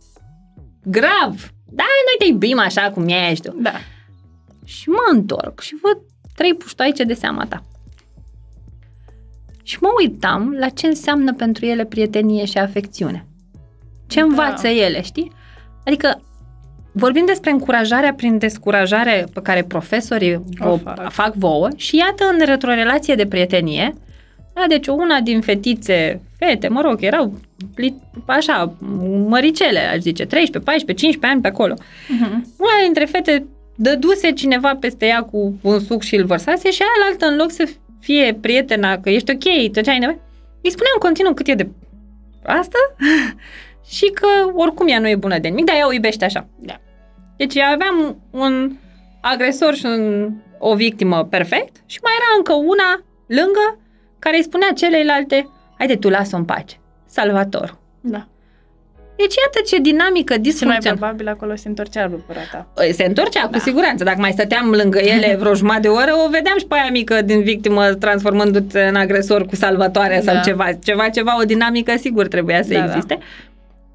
grav. Da, noi te iubim așa cum ești. Da. Și mă întorc și văd trei puștoaice de seama ta. Și mă uitam la ce înseamnă pentru ele prietenie și afecțiune. Ce Da. învață ele, știi? Adică vorbim despre încurajarea prin descurajare pe care profesorii o, O fac. fac. fac vouă și iată în retrorelație de prietenie, da, deci una din fetițe, fete, mă rog, erau pli- așa, măricele, aș zice, 13, 14, 15 ani pe acolo. Mhm. Una dintre fete dăduse cineva peste ea cu un suc și îl vărsase și aia altă în loc să fie prietena, că ești ok, tot ce ai nevoie, îi spunea în continuu cât e de asta și că oricum ea nu e bună de nimic, dar ea o iubește așa. Da. Deci aveam un agresor și un, o victimă perfect și mai era încă una lângă care îi spunea celeilalte, haide tu lasă-o în pace, salvator. Da. Deci iată ce dinamică Și mai disfuncțională. probabil acolo se întorcea lucrul ta. Se întorcea da. cu Da. siguranță. Dacă mai stăteam lângă ele vreo jumătate de oră, o vedeam și pe aia mică din victimă transformându-te în agresor cu salvatoarea sau Da. ceva. Ceva, ceva, o dinamică sigur trebuia să Da, da. existe.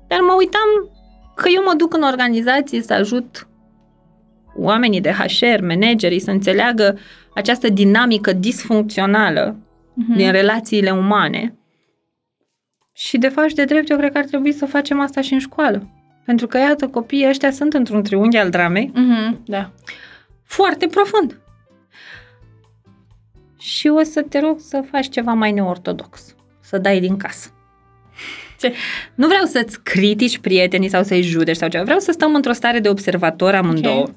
Dar mă uitam că eu mă duc în organizații să ajut oamenii de HR, managerii să înțeleagă această dinamică disfuncțională Mhm. din relațiile umane. Și de fapt și de drept eu cred că ar trebui să facem asta și în școală. Pentru că, iată, copiii ăștia sunt într-un triunghi al dramei Mhm. Da. foarte profund. și o să te rog să faci ceva mai neortodox, să dai din casă. Ce? Nu vreau să-ți critici prietenii sau să-i judeci sau ceva, vreau să stăm într-o stare de observator amândouă. Ok.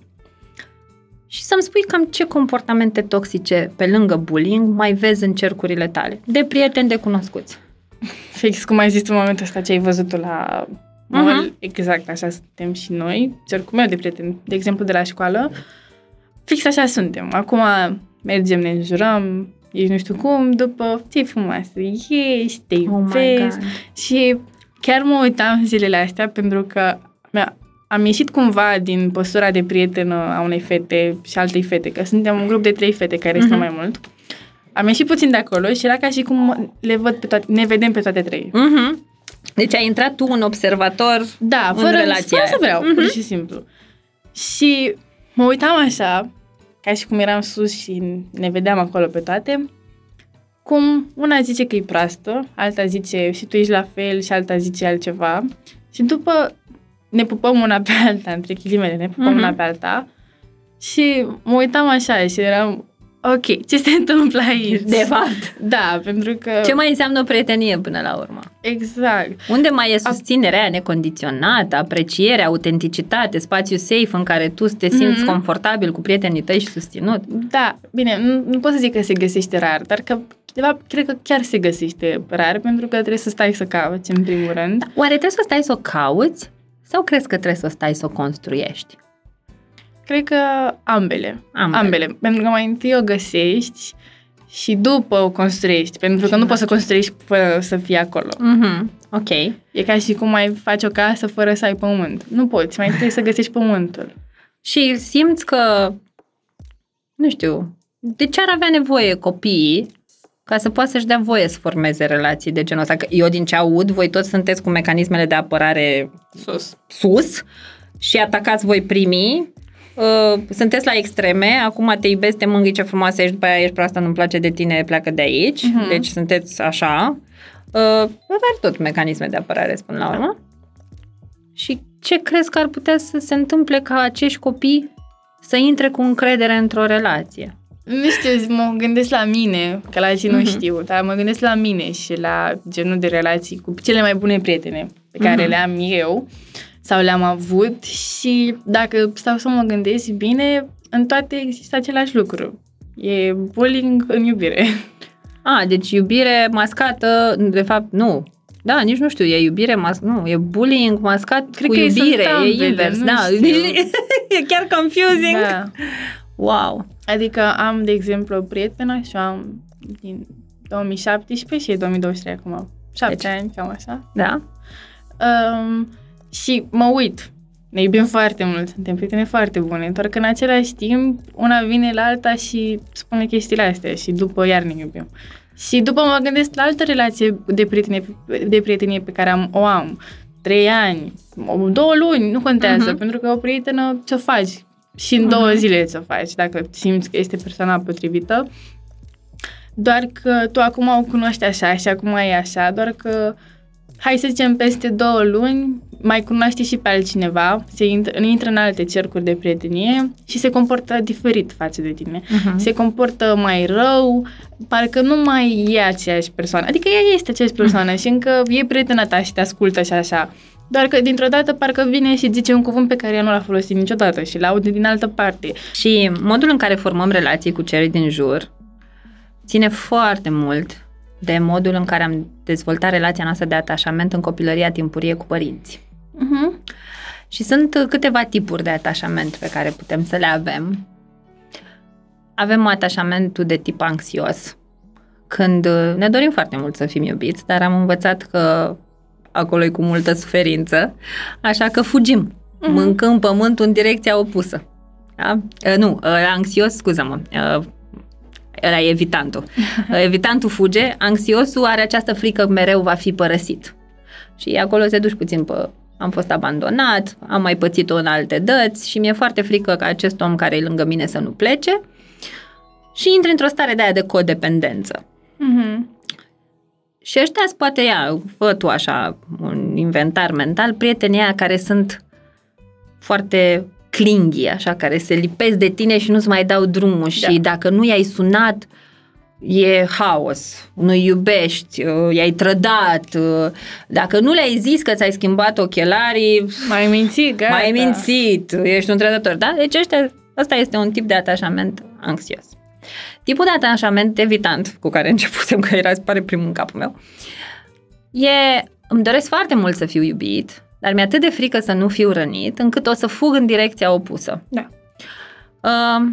Și să-mi spui cam ce comportamente toxice pe lângă bullying mai vezi în cercurile tale, de prieteni, de cunoscuți. Fix cum ai zis în momentul ăsta ce ai văzut la mall, Mhm. exact așa suntem și noi, cercul meu de prieteni, de exemplu de la școală, fix așa suntem. Acum mergem, ne înjurăm, ești nu știu cum, după ce frumoasă ești, te Oh my iubesc. God. Și chiar mă uitam zilele astea pentru că mi-a, am ieșit cumva din postura de prietenă a unei fete și altei fete, că suntem un grup de trei fete care Mhm. mm-hmm. mai mult. Am ieșit puțin de acolo și era ca și cum le văd pe toate, ne vedem pe toate trei. Mhm. Deci ai intrat tu un observator Da, în fără, relația fără să aia. vreau, pur și simplu. Și mă uitam așa, ca și cum eram sus și ne vedeam acolo pe toate, cum una zice că e proastă, alta zice și tu ești la fel și alta zice altceva. Și după ne pupăm una pe alta, între ghilimele, ne pupăm Mhm. una pe alta. Și mă uitam așa și eram, ok, ce se întâmplă aici? De fapt. Da, pentru că... Ce mai înseamnă o prietenie până la urmă? Exact. Unde mai e susținerea necondiționată, aprecierea, autenticitate, spațiu safe în care tu te simți Mhm. confortabil cu prietenii tăi și susținut? Da, bine, nu, nu pot să zic că se găsește rar, dar că, de fapt, cred că chiar se găsește rar, pentru că trebuie să stai să cauți, în primul rând. Oare trebuie să stai să o cauți sau crezi că trebuie să stai să o construiești? Cred că ambele. Ambele. Ambele. Pentru că mai întâi o găsești și după o construiești, pentru că nu poți să construiești fără să fii acolo. Mhm, ok. E ca și cum mai faci o casă fără să ai pământ. Nu poți, mai trebuie să găsești pământul. Și simți că, nu știu, de ce ar avea nevoie copiii ca să poată să-și dea voie să formeze relații de genul ăsta? Că eu din ce aud, voi toți sunteți cu mecanismele de apărare Sus. sus și atacați voi primii. Uh, sunteți la extreme, acum te iubesc, te mângâi ce frumoasă ești, după aia ești proastă, nu-mi place de tine, pleacă de aici. Mhm. Deci sunteți așa. Uh, dar tot mecanisme de apărare, spun la urmă. Și ce crezi că ar putea să se întâmple ca acești copii să intre cu încredere într-o relație? Nu știu, mă gândesc la mine, că la alții nu Mhm. știu, dar mă gândesc la mine și la genul de relații cu cele mai bune prietene pe care Mhm. le am eu sau le-am avut și dacă stau să mă gândesc bine, în toate există același lucru. E bullying în iubire. A, deci iubire mascată, de fapt, nu. Da, nici nu știu, e iubire mas- nu, e bullying mascat Cred cu că sunt iubire, ambele, e invers, nu da. știu. e chiar confusing. Da. Wow. Adică am, de exemplu, o prietenă și o am din 2017 și e 2023 acum. Șapte Deci- ani, cam așa. Da? Um, și mă uit. Ne iubim foarte mult, suntem prietene foarte bune, doar că în același timp una vine la alta și spune chestiile astea și după iar ne iubim. Și după mă gândesc la altă relație de prietenie, de prietenie pe care am, o am. Trei ani, o- două luni, nu contează, Mhm. pentru că o prietenă ce faci și în Mhm. două zile ce faci, dacă simți că este persoana potrivită. Doar că tu acum o cunoști așa și acum e așa, doar că hai să zicem peste două luni mai cunoaște și pe altcineva, se intră, intră în alte cercuri de prietenie și se comportă diferit față de tine. Uh-huh. Se comportă mai rău, parcă nu mai e aceeași persoană. Adică ea este aceeași persoană și încă e prietena ta și te ascultă și așa. Doar că dintr-o dată parcă vine și zice un cuvânt pe care ea nu l-a folosit niciodată și l-aude din altă parte. Și modul în care formăm relații cu cei din jur ține foarte mult de modul în care am dezvoltat relația noastră de atașament în copilăria timpurie cu părinți. Uh-huh. Și sunt câteva tipuri de atașament pe care putem să le avem. Avem atașamentul de tip anxios, când ne dorim foarte mult să fim iubiți, dar am învățat că acolo e cu multă suferință, așa că fugim, uh-huh. mâncăm pământul în direcția opusă. Da? Uh, nu, uh, anxios, scuză-mă, uh, ăla e evitantul. Uh, evitantul fuge, anxiosul are această frică că mereu va fi părăsit. Și acolo te duci puțin pe am fost abandonat, am mai pățit-o în alte dăți și mi-e foarte frică ca acest om care e lângă mine să nu plece și intri într-o stare de aia de codependență. Uh-huh. Și ăștia poate ia, fă tu așa un inventar mental, prietenii aia care sunt foarte clingy, așa, care se lipesc de tine și nu-ți mai dau drumul da. și dacă nu i-ai sunat, e haos, nu iubești, uh, i-ai trădat, uh, dacă nu le-ai zis că ți-ai schimbat ochelarii, Mai mințit, gata. mai ai mințit, ești un trădător, da? Deci ăștia, ăsta este un tip de atașament anxios. Tipul de atașament evitant cu care începusem, că era, pare primul în capul meu, e, îmi doresc foarte mult să fiu iubit, dar mi-e atât de frică să nu fiu rănit, încât o să fug în direcția opusă. Da. Uh,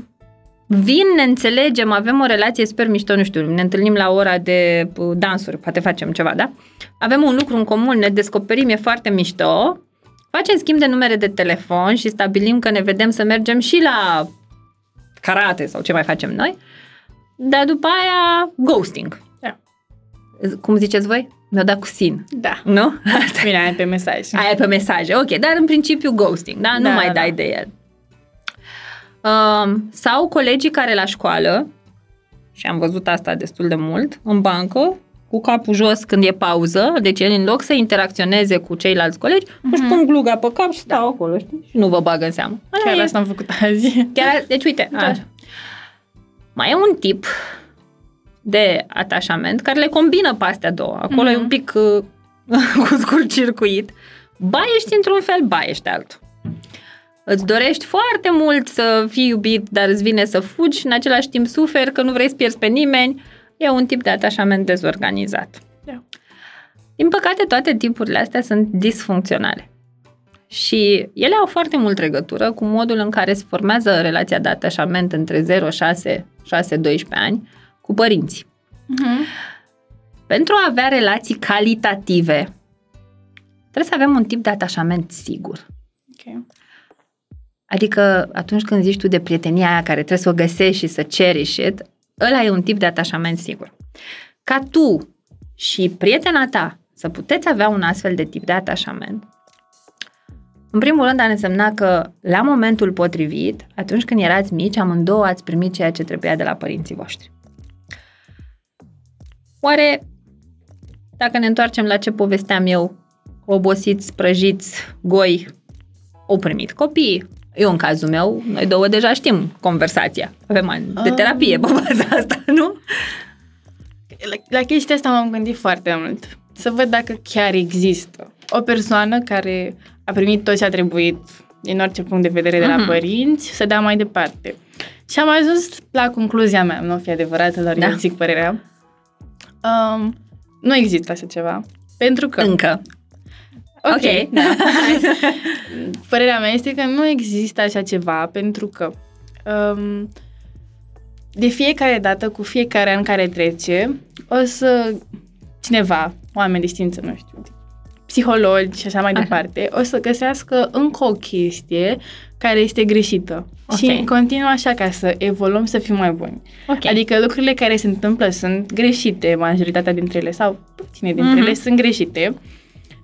vin, ne înțelegem, avem o relație super mișto, nu știu, ne întâlnim la ora de uh, dansuri, poate facem ceva, da? Avem un lucru în comun, ne descoperim, e foarte mișto, facem schimb de numere de telefon și stabilim că ne vedem să mergem și la karate sau ce mai facem noi, dar după aia ghosting. Da. Cum ziceți voi? Mi-o dat cu sin, Da. nu? Bine, ai pe mesaj. Aia e pe mesaje, ok, dar în principiu ghosting, da? Nu Da, mai da, dai da. de el. Um, sau colegii care la școală, și am văzut asta destul de mult, în bancă, cu capul jos când e pauză, deci el în loc să interacționeze cu ceilalți colegi, mm-hmm. își pun gluga pe cap și stau acolo, știi? Și nu vă bagă în seamă. Chiar Aia e- asta am făcut azi. Chiar, deci uite, Da. așa. Mai e un tip de atașament care le combină pe astea două. Acolo Mhm. e un pic uh, cu scurt circuit. Ba ești într-un fel, ba ești altul. Îți dorești foarte mult să fii iubit, dar îți vine să fugi și în același timp suferi că nu vrei să pierzi pe nimeni. E un tip de atașament dezorganizat. Da. Din păcate, toate tipurile astea sunt disfuncționale. Și ele au foarte mult legătură cu modul în care se formează relația de atașament între 0, 6, 6, 12 ani cu părinții. Mhm. Pentru a avea relații calitative, trebuie să avem un tip de atașament sigur. Ok. Adică atunci când zici tu de prietenia aia care trebuie să o găsești și să ceri shit, ăla e un tip de atașament sigur. Ca tu și prietena ta să puteți avea un astfel de tip de atașament, în primul rând ar însemna că la momentul potrivit, atunci când erați mici, amândouă ați primit ceea ce trebuia de la părinții voștri. Oare, dacă ne întoarcem la ce povesteam eu, obosiți, prăjiți, goi, au primit copiii. Eu, în cazul meu, noi două deja știm conversația. Avem ani de Ah. terapie pe baza asta, nu? La, la chestia asta m-am gândit foarte mult. Să văd dacă chiar există o persoană care a primit tot ce a trebuit din orice punct de vedere de la Mhm. părinți să dea mai departe. Și am ajuns la concluzia mea, nu fi adevărat, dar Da. eu zic părerea. Um, nu există așa ceva. Pentru că... Încă. Ok, Ok. da. Părerea mea este că nu există așa ceva pentru că um, de fiecare dată, cu fiecare an care trece, o să cineva, oameni de știință, nu știu, psihologi și așa mai Așa. departe, o să găsească încă o chestie care este greșită. Ok. Și continuă așa ca să evoluăm să fim mai buni. Ok. Adică lucrurile care se întâmplă sunt greșite, majoritatea dintre ele, sau puține dintre Mhm. ele sunt greșite,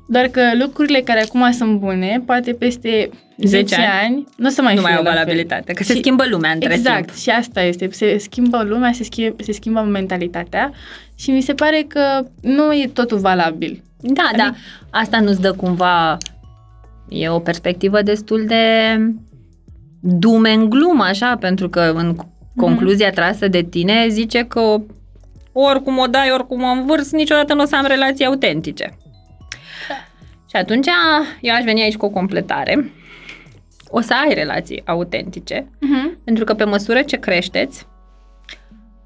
doar că lucrurile care acum sunt bune, poate peste 10 ani, ani, nu o să mai nu fie mai au la fel. valabilitate, că se Și- schimbă lumea între Exact, timp. și asta este. Se schimbă lumea, se schimbă, se schimbă mentalitatea și mi se pare că nu e totul valabil. Da, Adică- da. Asta nu-ți dă cumva... E o perspectivă destul de dume în glumă, așa, pentru că în Mhm. concluzia trasă de tine zice că oricum o dai, oricum o învârs, niciodată nu o să am relații autentice. Și atunci eu aș veni aici cu o completare. O să ai relații autentice, Uh-huh. pentru că pe măsură ce creșteți,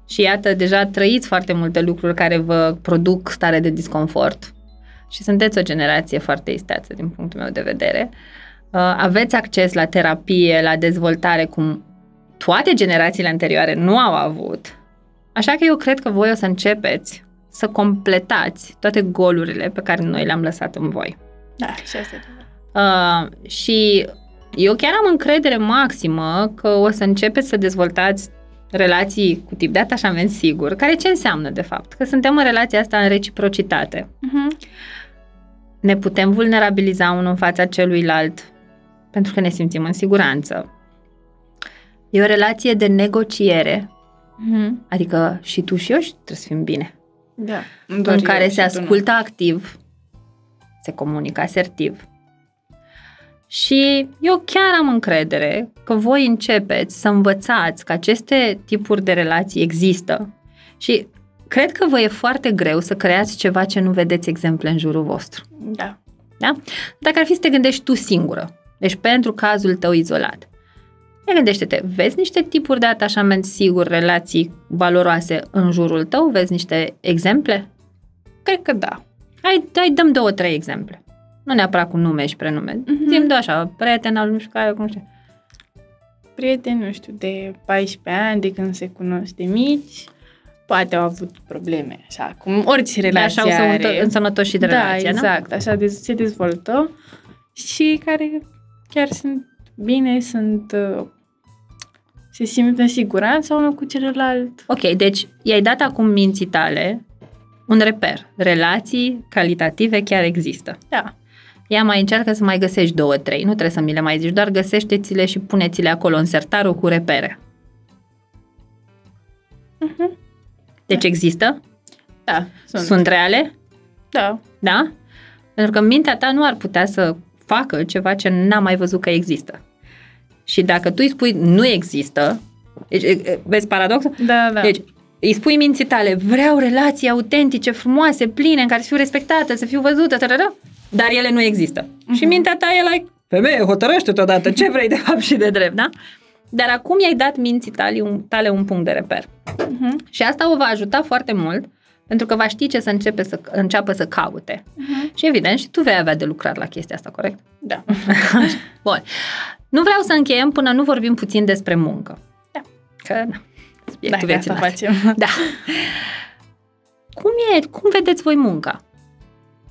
și iată, deja trăiți foarte multe lucruri care vă produc stare de disconfort și sunteți o generație foarte isteață din punctul meu de vedere, uh, aveți acces la terapie, la dezvoltare, cum toate generațiile anterioare nu au avut. Așa că eu cred că voi o să începeți să completați toate golurile pe care noi le-am lăsat în voi. Da, și asta e. Uh, și eu chiar am încredere maximă că o să începeți să dezvoltați relații cu tip de atașament sigur, care ce înseamnă de fapt? Că suntem în relația asta în reciprocitate. Uh-huh. Ne putem vulnerabiliza unul în fața celuilalt pentru că ne simțim în siguranță. E o relație de negociere, Uh-huh. adică și tu și eu și trebuie să fim bine. Da. în care se ascultă activ, se comunică asertiv. Și eu chiar am încredere că voi începeți să învățați că aceste tipuri de relații există Și cred că vă e foarte greu să creați ceva ce nu vedeți exemple în jurul vostru. Da. Da? Dacă ar fi să te gândești tu singură, deci pentru cazul tău izolat, ne gândește-te, vezi niște tipuri de atașament sigur, relații valoroase în jurul tău? Vezi niște exemple? Cred că da. Hai, hai dăm două, trei exemple. Nu neapărat cu nume și prenume. Mhm. Mm-hmm. Zim de așa, prieten al nu știu care, cum știu. Prieteni, nu știu, de 14 ani, de când se cunosc de mici, poate au avut probleme, așa, cum orice De relație așa o să are. însănătoși și de da, relația, exact, așa de, se dezvoltă și care chiar sunt bine, sunt uh, se simt în siguranță unul cu celălalt. Ok, deci i-ai dat acum minții tale un reper. Relații calitative chiar există. Da. Ea mai încearcă să mai găsești două, trei. Nu trebuie să mi le mai zici, doar găsește-ți-le și puneți-le acolo în sertarul cu repere. Mhm. Deci există? Da, sunt. Sunt reale? Da. Da? Pentru că mintea ta nu ar putea să facă ceva ce n-a mai văzut că există. Și dacă tu îi spui nu există, deci, e, e, vezi paradoxul? Da, da. Deci îi spui minții tale, vreau relații autentice, frumoase, pline, în care să fiu respectată, să fiu văzută, tărără, dar ele nu există. Uh-huh. Și mintea ta e like, femeie, hotărăște-te odată ce vrei de fapt și de drept, da? Dar acum i-ai dat minții tale un, tale un punct de reper. Uh-huh. Și asta o va ajuta foarte mult pentru că va ști ce să, începe să înceapă să caute. Uh-huh. Și evident, și tu vei avea de lucrat la chestia asta, corect? Da. Bun. Nu vreau să încheiem până nu vorbim puțin despre muncă. Da. Că, na, subiectul Dacă vieții asta noastre. facem. Da. Cum e, cum vedeți voi munca?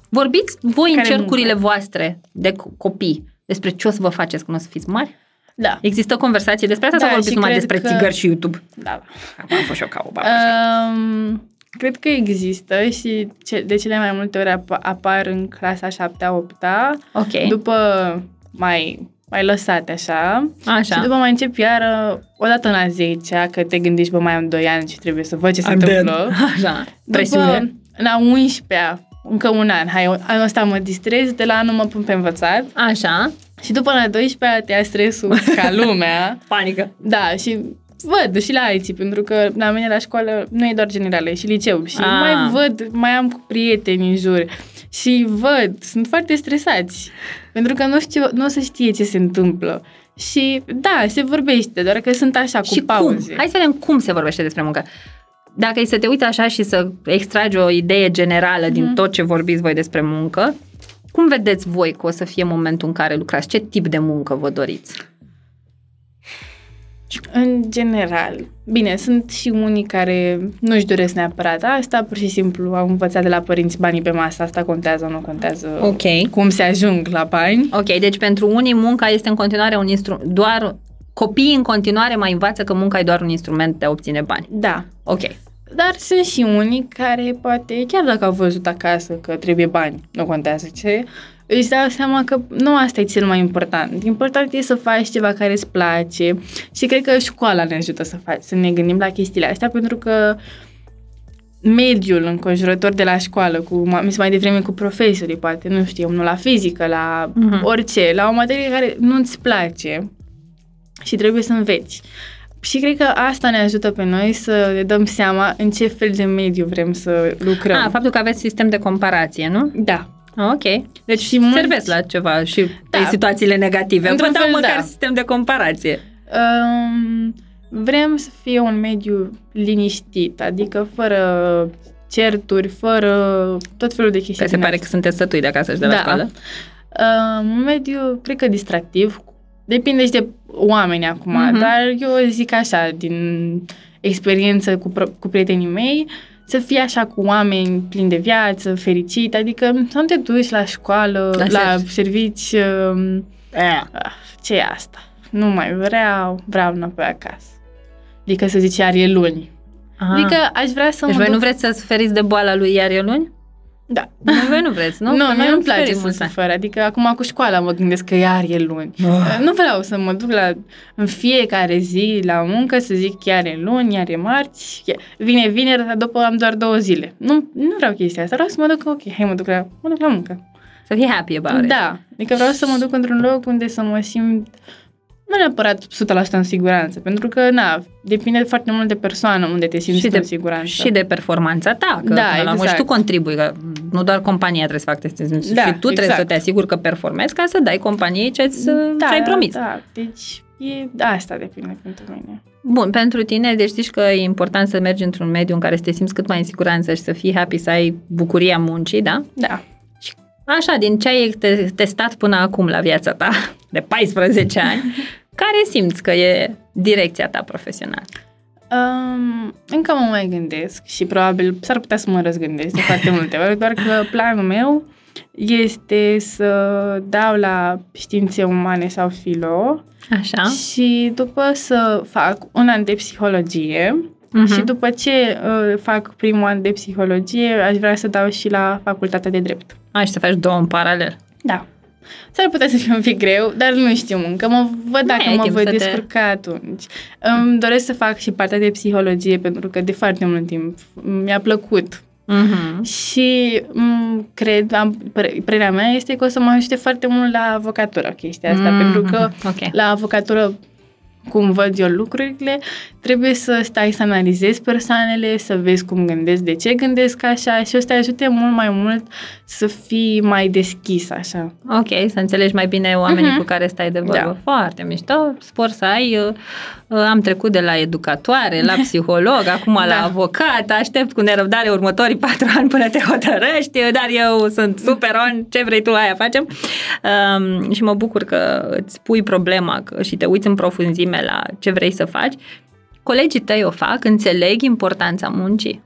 Vorbiți voi Care în cercurile muncă? voastre de co- copii despre ce o să vă faceți când o să fiți mari? Da. Există conversații despre asta Da, sau vorbiți și numai cred despre că- țigări și YouTube? Da. Acum am fost și eu ca o babă. așa. Um, cred că există și ce, de cele mai multe ori ap- apar în clasa 7-a, 8-a, ok, după mai, mai lăsate așa. așa. Și după mai încep iar o dată în a 10 că te gândești, bă, mai am 2 ani și trebuie să văd ce se I'm dead. întâmplă. Așa, presiune. După, la 11 încă un an, hai, anul ăsta mă distrez, de la anul mă pun pe învățat Așa, și după la 12 te ia stresul ca lumea. panică. Da, și văd și la alții, pentru că la mine la școală nu e doar generală, e și liceu. Și Ah. mai văd, mai am cu prieteni în jur și văd, sunt foarte stresați, pentru că nu, știu, nu o să știe ce se întâmplă. Și da, se vorbește, doar că sunt așa, cu și pauze. cum? Hai să vedem cum se vorbește despre muncă. Dacă e să te uiți așa și să extragi o idee generală mm-hmm. din tot ce vorbiți voi despre muncă, cum vedeți voi că o să fie momentul în care lucrați? Ce tip de muncă vă doriți? În general. Bine, sunt și unii care nu-și doresc neapărat asta, pur și simplu au învățat de la părinți banii pe masă, asta contează, nu contează Ok. cum se ajung la bani. Ok, deci pentru unii munca este în continuare un instrument, doar copiii în continuare mai învață că munca e doar un instrument de a obține bani. Da, Ok. Dar sunt și unii care poate, chiar dacă au văzut acasă că trebuie bani, nu contează ce, își dau seama că nu asta e cel mai important. Important e să faci ceva care îți place și cred că școala ne ajută să, faci, să ne gândim la chestiile astea pentru că mediul înconjurător de la școală, cu, am zis mai devreme cu profesorii, poate, nu știu, unul la fizică, la Mhm. orice, la o materie care nu-ți place și trebuie să înveți. Și cred că asta ne ajută pe noi să ne dăm seama în ce fel de mediu vrem să lucrăm. Ah, faptul că aveți sistem de comparație, nu? da. Ah, ok. Deci Și mulți- servesc la ceva și Da. pe situațiile negative. Vă Într-un dau fel, măcar da. sistem de comparație. Um, vrem să fie un mediu liniștit, adică fără certuri, fără tot felul de chestii. Că se din pare astea. că sunteți sătui de acasă și de la Da. școală. Um, un mediu, cred că distractiv. Depinde și de oameni acum, Mhm. dar eu zic așa, din experiență cu, pro- cu prietenii mei, să fie așa cu oameni plini de viață, fericit, adică să nu te duci la școală, La la, servici. servici, um, Eh. ah, ce e asta? Nu mai vreau, vreau înapoi acasă. Adică să zice iar e luni. Aha. Adică aș vrea să Deci mă voi nu duc... vreți să suferiți de boala lui iar e luni? Da. Nu, voi nu vreți, nu? Nu, Că nu, noi nu am îmi place suferit să mulți ani. sufăr. Adică acum cu școala mă gândesc că iar e luni. Ah. Nu vreau să mă duc la, în fiecare zi la muncă să zic chiar e luni, iar e marți, chiar- vine vineri, dar după am doar două zile. Nu, nu vreau chestia asta, vreau să mă duc, ok, hai mă duc la, mă duc la muncă. Să fii happy about it. Da, adică vreau să mă duc într-un loc unde să mă simt nu neapărat 100% în siguranță, pentru că, na, depinde foarte mult de persoană unde te simți și în de, siguranță. și de performanța ta, că Da, până la urmă și exact. tu contribui, că nu doar compania trebuie să facă testul, Da, și tu trebuie exact. să te asiguri că performezi ca să dai companiei ce ai promis. Da, deci e, da, asta depinde pentru mine. Bun, pentru tine, deci știți că e important să mergi într-un mediu în care să te simți cât mai în siguranță și să fii happy, să ai bucuria muncii, da? Da. Așa, din ce ai te- testat până acum la viața ta, de 14 ani, care simți că e direcția ta profesională? Um, încă mă mai gândesc și probabil s-ar putea să mă răzgândesc de foarte multe ori, doar că planul meu este să dau la științe umane sau filo Așa? și după să fac un an de psihologie Mhm. și după ce uh, fac primul an de psihologie aș vrea să dau și la facultatea de drept. Ai și să faci două în paralel. Da. S-ar putea să fie un pic greu, dar nu știu încă. Mă văd dacă ai mă timp voi să te- descurca atunci. Îmi doresc să fac și partea de psihologie pentru că de foarte mult timp mi-a plăcut. Mhm. Și m, cred, am, păre- părerea mea este că o să mă ajute foarte mult la avocatură chestia asta, Mhm. pentru că Ok. la avocatură cum văd eu lucrurile, trebuie să stai să analizezi persoanele, să vezi cum gândesc, de ce gândesc așa și o să te ajute mult mai mult să fii mai deschis așa. Ok, să înțelegi mai bine oamenii Mhm. cu care stai de vorbă. Da. Foarte mișto. Spor să ai. Uh, uh, Am trecut de la educatoare, la psiholog, acum la Da. avocat. Aștept cu nerăbdare următorii patru ani până te hotărăști, dar eu sunt super on, ce vrei tu, aia facem. Um, și mă bucur că îți pui problema că, și te uiți în profunzime la ce vrei să faci. Colegii tăi o fac, înțeleg importanța muncii?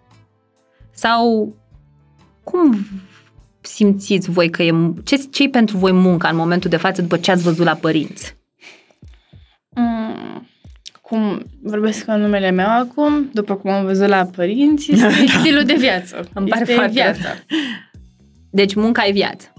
Sau cum simțiți voi că e... Ce, ce pentru voi munca în momentul de față după ce ați văzut la părinți? Mm, cum vorbesc în numele meu acum, după cum am văzut la părinți, este stilul de viață. Îmi pare este foarte viața. Deci munca e viață.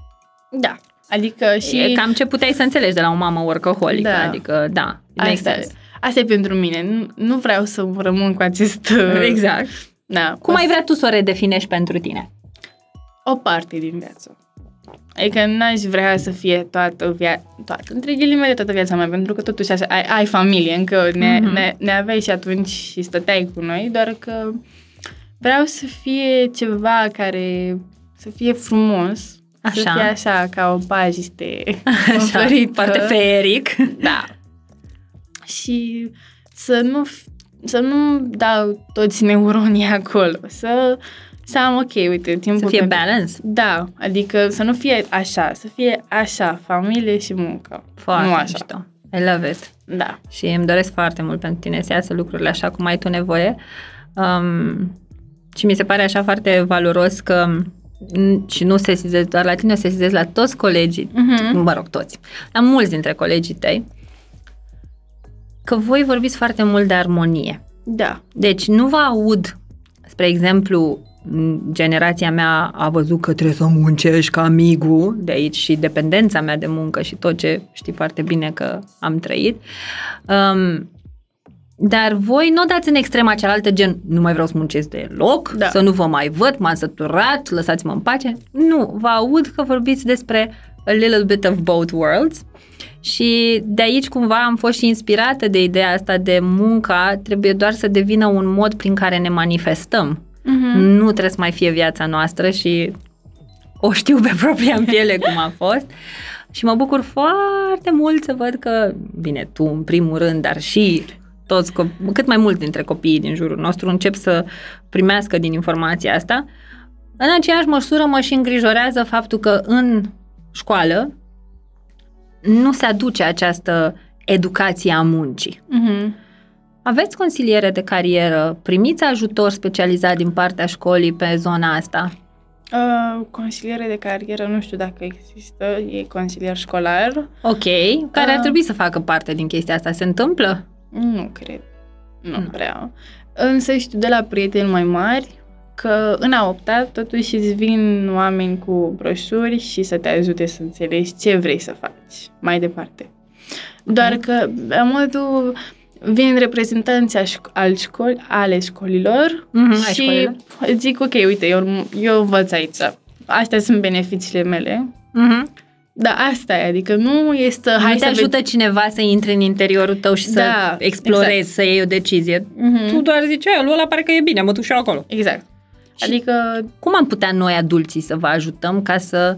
Da. Adică și... Și... E cam ce puteai să înțelegi de la o mamă workaholică. Da. Adică, da, makes asta, sense. asta e pentru mine. Nu, nu vreau să rămân cu acest... uh, Exact. Da, Cum o ai vrea tu să o redefinești pentru tine? o parte din viață. Adică n-aș vrea să fie toată viața, toată, între ghilimele toată viața mea, pentru că totuși așa, ai, ai familie, încă ne, Mhm. ne, ne aveai și atunci și stăteai cu noi, doar că vreau să fie ceva care să fie frumos, să Așa. fie așa, ca o pajiste Așa, înflorită. foarte feeric. Da. Și să nu, f- să nu dau toți neuronii acolo, să, să am, ok, uite, timpul... Să fie pentru- balance. Da, adică să nu fie așa, să fie așa, familie și muncă. Foarte nu așa. mișto. I love it. Da. Și îmi doresc foarte mult pentru tine să iasă lucrurile așa cum ai tu nevoie. Um, și mi se pare așa foarte valoros că n- și nu sesizez doar la tine, sesizez la toți colegii, Mhm. mă rog, toți, la mulți dintre colegii tăi, că voi vorbiți foarte mult de armonie. Da. Deci nu vă aud, spre exemplu, m, generația mea a văzut că trebuie să muncești ca amigul, de aici și dependența mea de muncă și tot ce știi foarte bine că am trăit. Um, dar voi nu o dați în extrema cealaltă, gen, nu mai vreau să muncesc deloc, Da. să nu vă mai văd, m-am săturat, lăsați-mă în pace. Nu, vă aud că vorbiți despre a little bit of both worlds și de aici cumva am fost și inspirată de ideea asta de munca trebuie doar să devină un mod prin care ne manifestăm. Mhm. Nu trebuie să mai fie viața noastră și o știu pe propria piele cum a fost. Și mă bucur foarte mult să văd că, bine, tu în primul rând, dar și toți, co- cât mai mulți dintre copiii din jurul nostru încep să primească din informația asta. În aceeași măsură mă și îngrijorează faptul că în școală nu se aduce această educație a muncii. Mhm. Aveți consiliere de carieră? Primiți ajutor specializat din partea școlii pe zona asta? Uh, consiliere de carieră, nu știu dacă există, e consilier școlar. Ok, care ar Uh. trebui să facă parte din chestia asta. Se întâmplă? Nu cred. Nu Nu. prea. Însă știu de la prieteni mai mari că în a opta totuși îți vin oameni cu broșuri și să te ajute să înțelegi ce vrei să faci mai departe. Doar că, la modul, vin reprezentanții a șco- al școli, ale școlilor Mhm, ai și școlile. zic, ok, uite, eu, eu învăț aici. Astea sunt beneficiile mele. Mhm. Da, asta e, adică nu este... Hai Hai te să ajută cineva să intre în interiorul tău și să Da, explorezi, exact. să iei o decizie. Mhm. Tu doar zici, "Aia, lui ăla pare că e bine, mă duc și eu acolo. Exact. Și- Adică, Cum am putea noi adulții să vă ajutăm ca să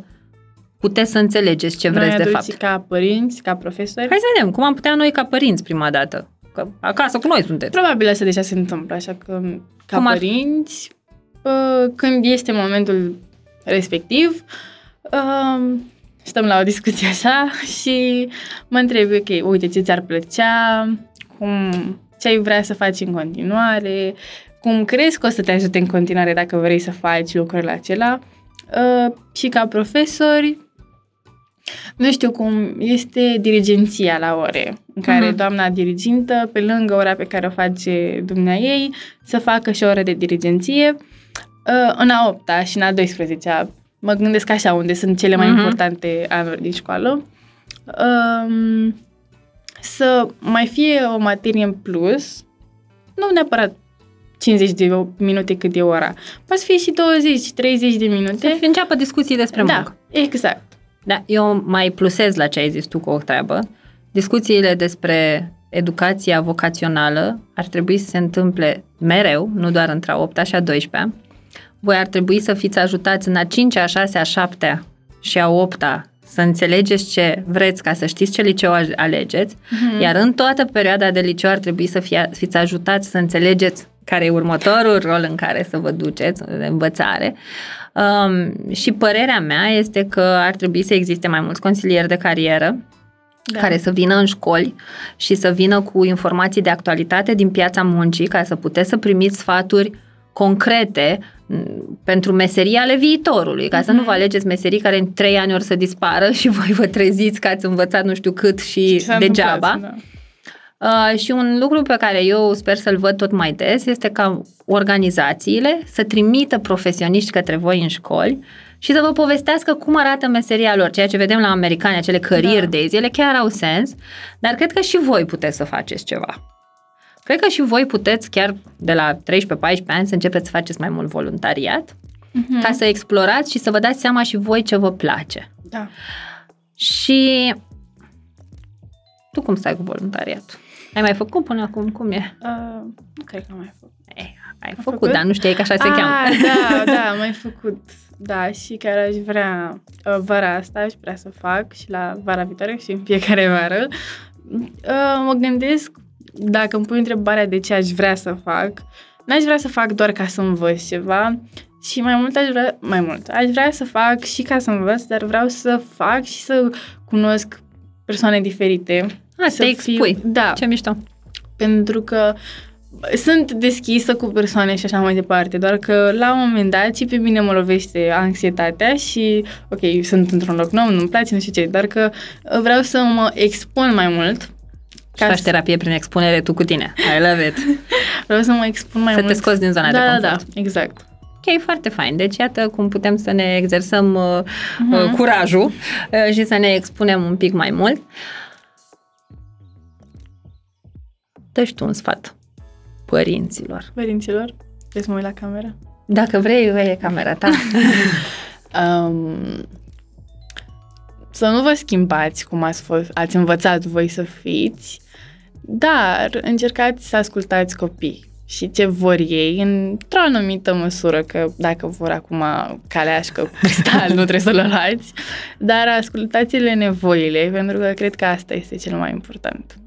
puteți să înțelegeți ce vreți noi de adulții fapt? ca părinți, ca profesori, Hai să vedem, cum am putea noi ca părinți prima dată? Că acasă cu noi sunteți. probabil asta deja se întâmplă, așa că ca Cum ar- părinți, uh, când este momentul respectiv, uh, stăm la o discuție așa și mă întreb, ok, uite, ce ți-ar plăcea, cum, ce ai vrea să faci în continuare, cum crezi că o să te ajute în continuare dacă vrei să faci lucrurile acelea. Uh, și ca profesori, nu știu cum, este dirigenția la ore, în care Mhm. doamna dirigintă, pe lângă ora pe care o face dumnea ei, să facă și o oră de dirigenție uh, în a 8 și în a 12 Mă gândesc așa, unde sunt cele mai Mhm. importante anuri din școală. Um, să mai fie o materie în plus, nu neapărat 50 de minute cât e ora. Poate fi și 20-30 de minute. Să înceapă discuții despre da, muncă. exact. Da, eu mai plusez la ce ai zis tu cu o treabă. Discuțiile despre educația vocațională ar trebui să se întâmple mereu, nu doar între a 8 și a 12 Voi ar trebui să fiți ajutați în a 5 a 6 a 7 și a 8 să înțelegeți ce vreți ca să știți ce liceu a- alegeți, Mhm. iar în toată perioada de liceu ar trebui să fie, fiți ajutați să înțelegeți care e următorul rol în care să vă duceți, de învățare. Um, și părerea mea este că ar trebui să existe mai mulți consilieri de carieră Da. care să vină în școli și să vină cu informații de actualitate din piața muncii ca să puteți să primiți sfaturi concrete m, pentru meserii ale viitorului, ca să nu vă alegeți meserii care în trei ani or să dispară și voi vă treziți că ați învățat nu știu cât și S-a degeaba. întâmplat, da. Uh, și un lucru pe care eu sper să-l văd tot mai des este ca organizațiile să trimită profesioniști către voi în școli și să vă povestească cum arată meseria lor. Ceea ce vedem la americani, acele career Da. days, ele chiar au sens, dar cred că și voi puteți să faceți ceva. Cred că și voi puteți chiar de la 13-14 ani să începeți să faceți mai mult voluntariat Mhm. ca să explorați și să vă dați seama și voi ce vă place. Da. Și tu cum stai cu voluntariatul? Ai mai făcut până acum? Cum e? Uh, nu cred că am mai făcut. Eh, ai făcut, făcut? dar nu știai că așa se ah, cheamă. da, da, am mai făcut. Da, și chiar aș vrea uh, vara asta, aș vrea să fac și la vara viitoare și în fiecare vară. Uh, mă gândesc, dacă îmi pui întrebarea de ce aș vrea să fac, n-aș vrea să fac doar ca să învăț ceva, și mai mult aș vrea, mai mult, aș vrea să fac și ca să învăț, dar vreau să fac și să cunosc persoane diferite. A, să te expui. da, Ce mișto. pentru că sunt deschisă cu persoane și așa mai departe, doar că la un moment dat și pe mine mă lovește anxietatea și, ok, sunt într-un loc nou, nu-mi place, nu știu ce, doar că vreau să mă expun mai mult. Și faci să- terapie prin expunere tu cu tine. I love it. Vreau să mă expun mai Să mult. te scoți din zona da, de da, confort. da, exact. Ok, foarte fain. Deci iată cum putem să ne exersăm uh, Mhm. uh, curajul uh, și să ne expunem un pic mai mult. Dă tu un sfat părinților. Părinților, vrei să mă uit la cameră? Dacă vrei, e camera ta. Um, să nu vă schimbați cum ați, fost, ați învățat voi să fiți, dar încercați să ascultați copii și ce vor ei într-o anumită măsură, că dacă vor acum caleașcă cu cristal, nu trebuie să-l luați, dar ascultați-le nevoile, pentru că cred că asta este cel mai important.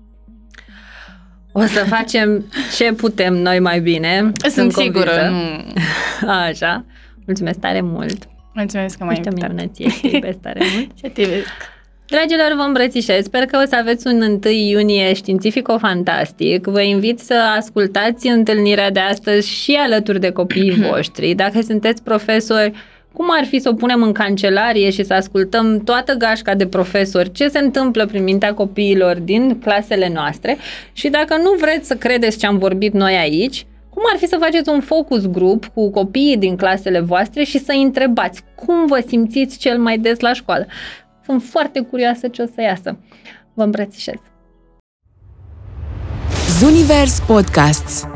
O să facem ce putem noi mai bine. Sunt sigură, convinsă. nu... Așa. Mulțumesc tare mult. Mulțumesc că m-ai Ești o invitat. minunăție, te iubesc tare mult. Ce te vezi? Dragilor, vă îmbrățișez. Sper că o să aveți un 1 iunie științifico-fantastic. Vă invit să ascultați întâlnirea de astăzi și alături de copiii voștri. Dacă sunteți profesori, cum ar fi să o punem în cancelarie și să ascultăm toată gașca de profesori ce se întâmplă prin mintea copiilor din clasele noastre și dacă nu vreți să credeți ce am vorbit noi aici, cum ar fi să faceți un focus grup cu copiii din clasele voastre și să întrebați cum vă simțiți cel mai des la școală? Sunt foarte curioasă ce o să iasă. Vă îmbrățișez! Zunivers Podcasts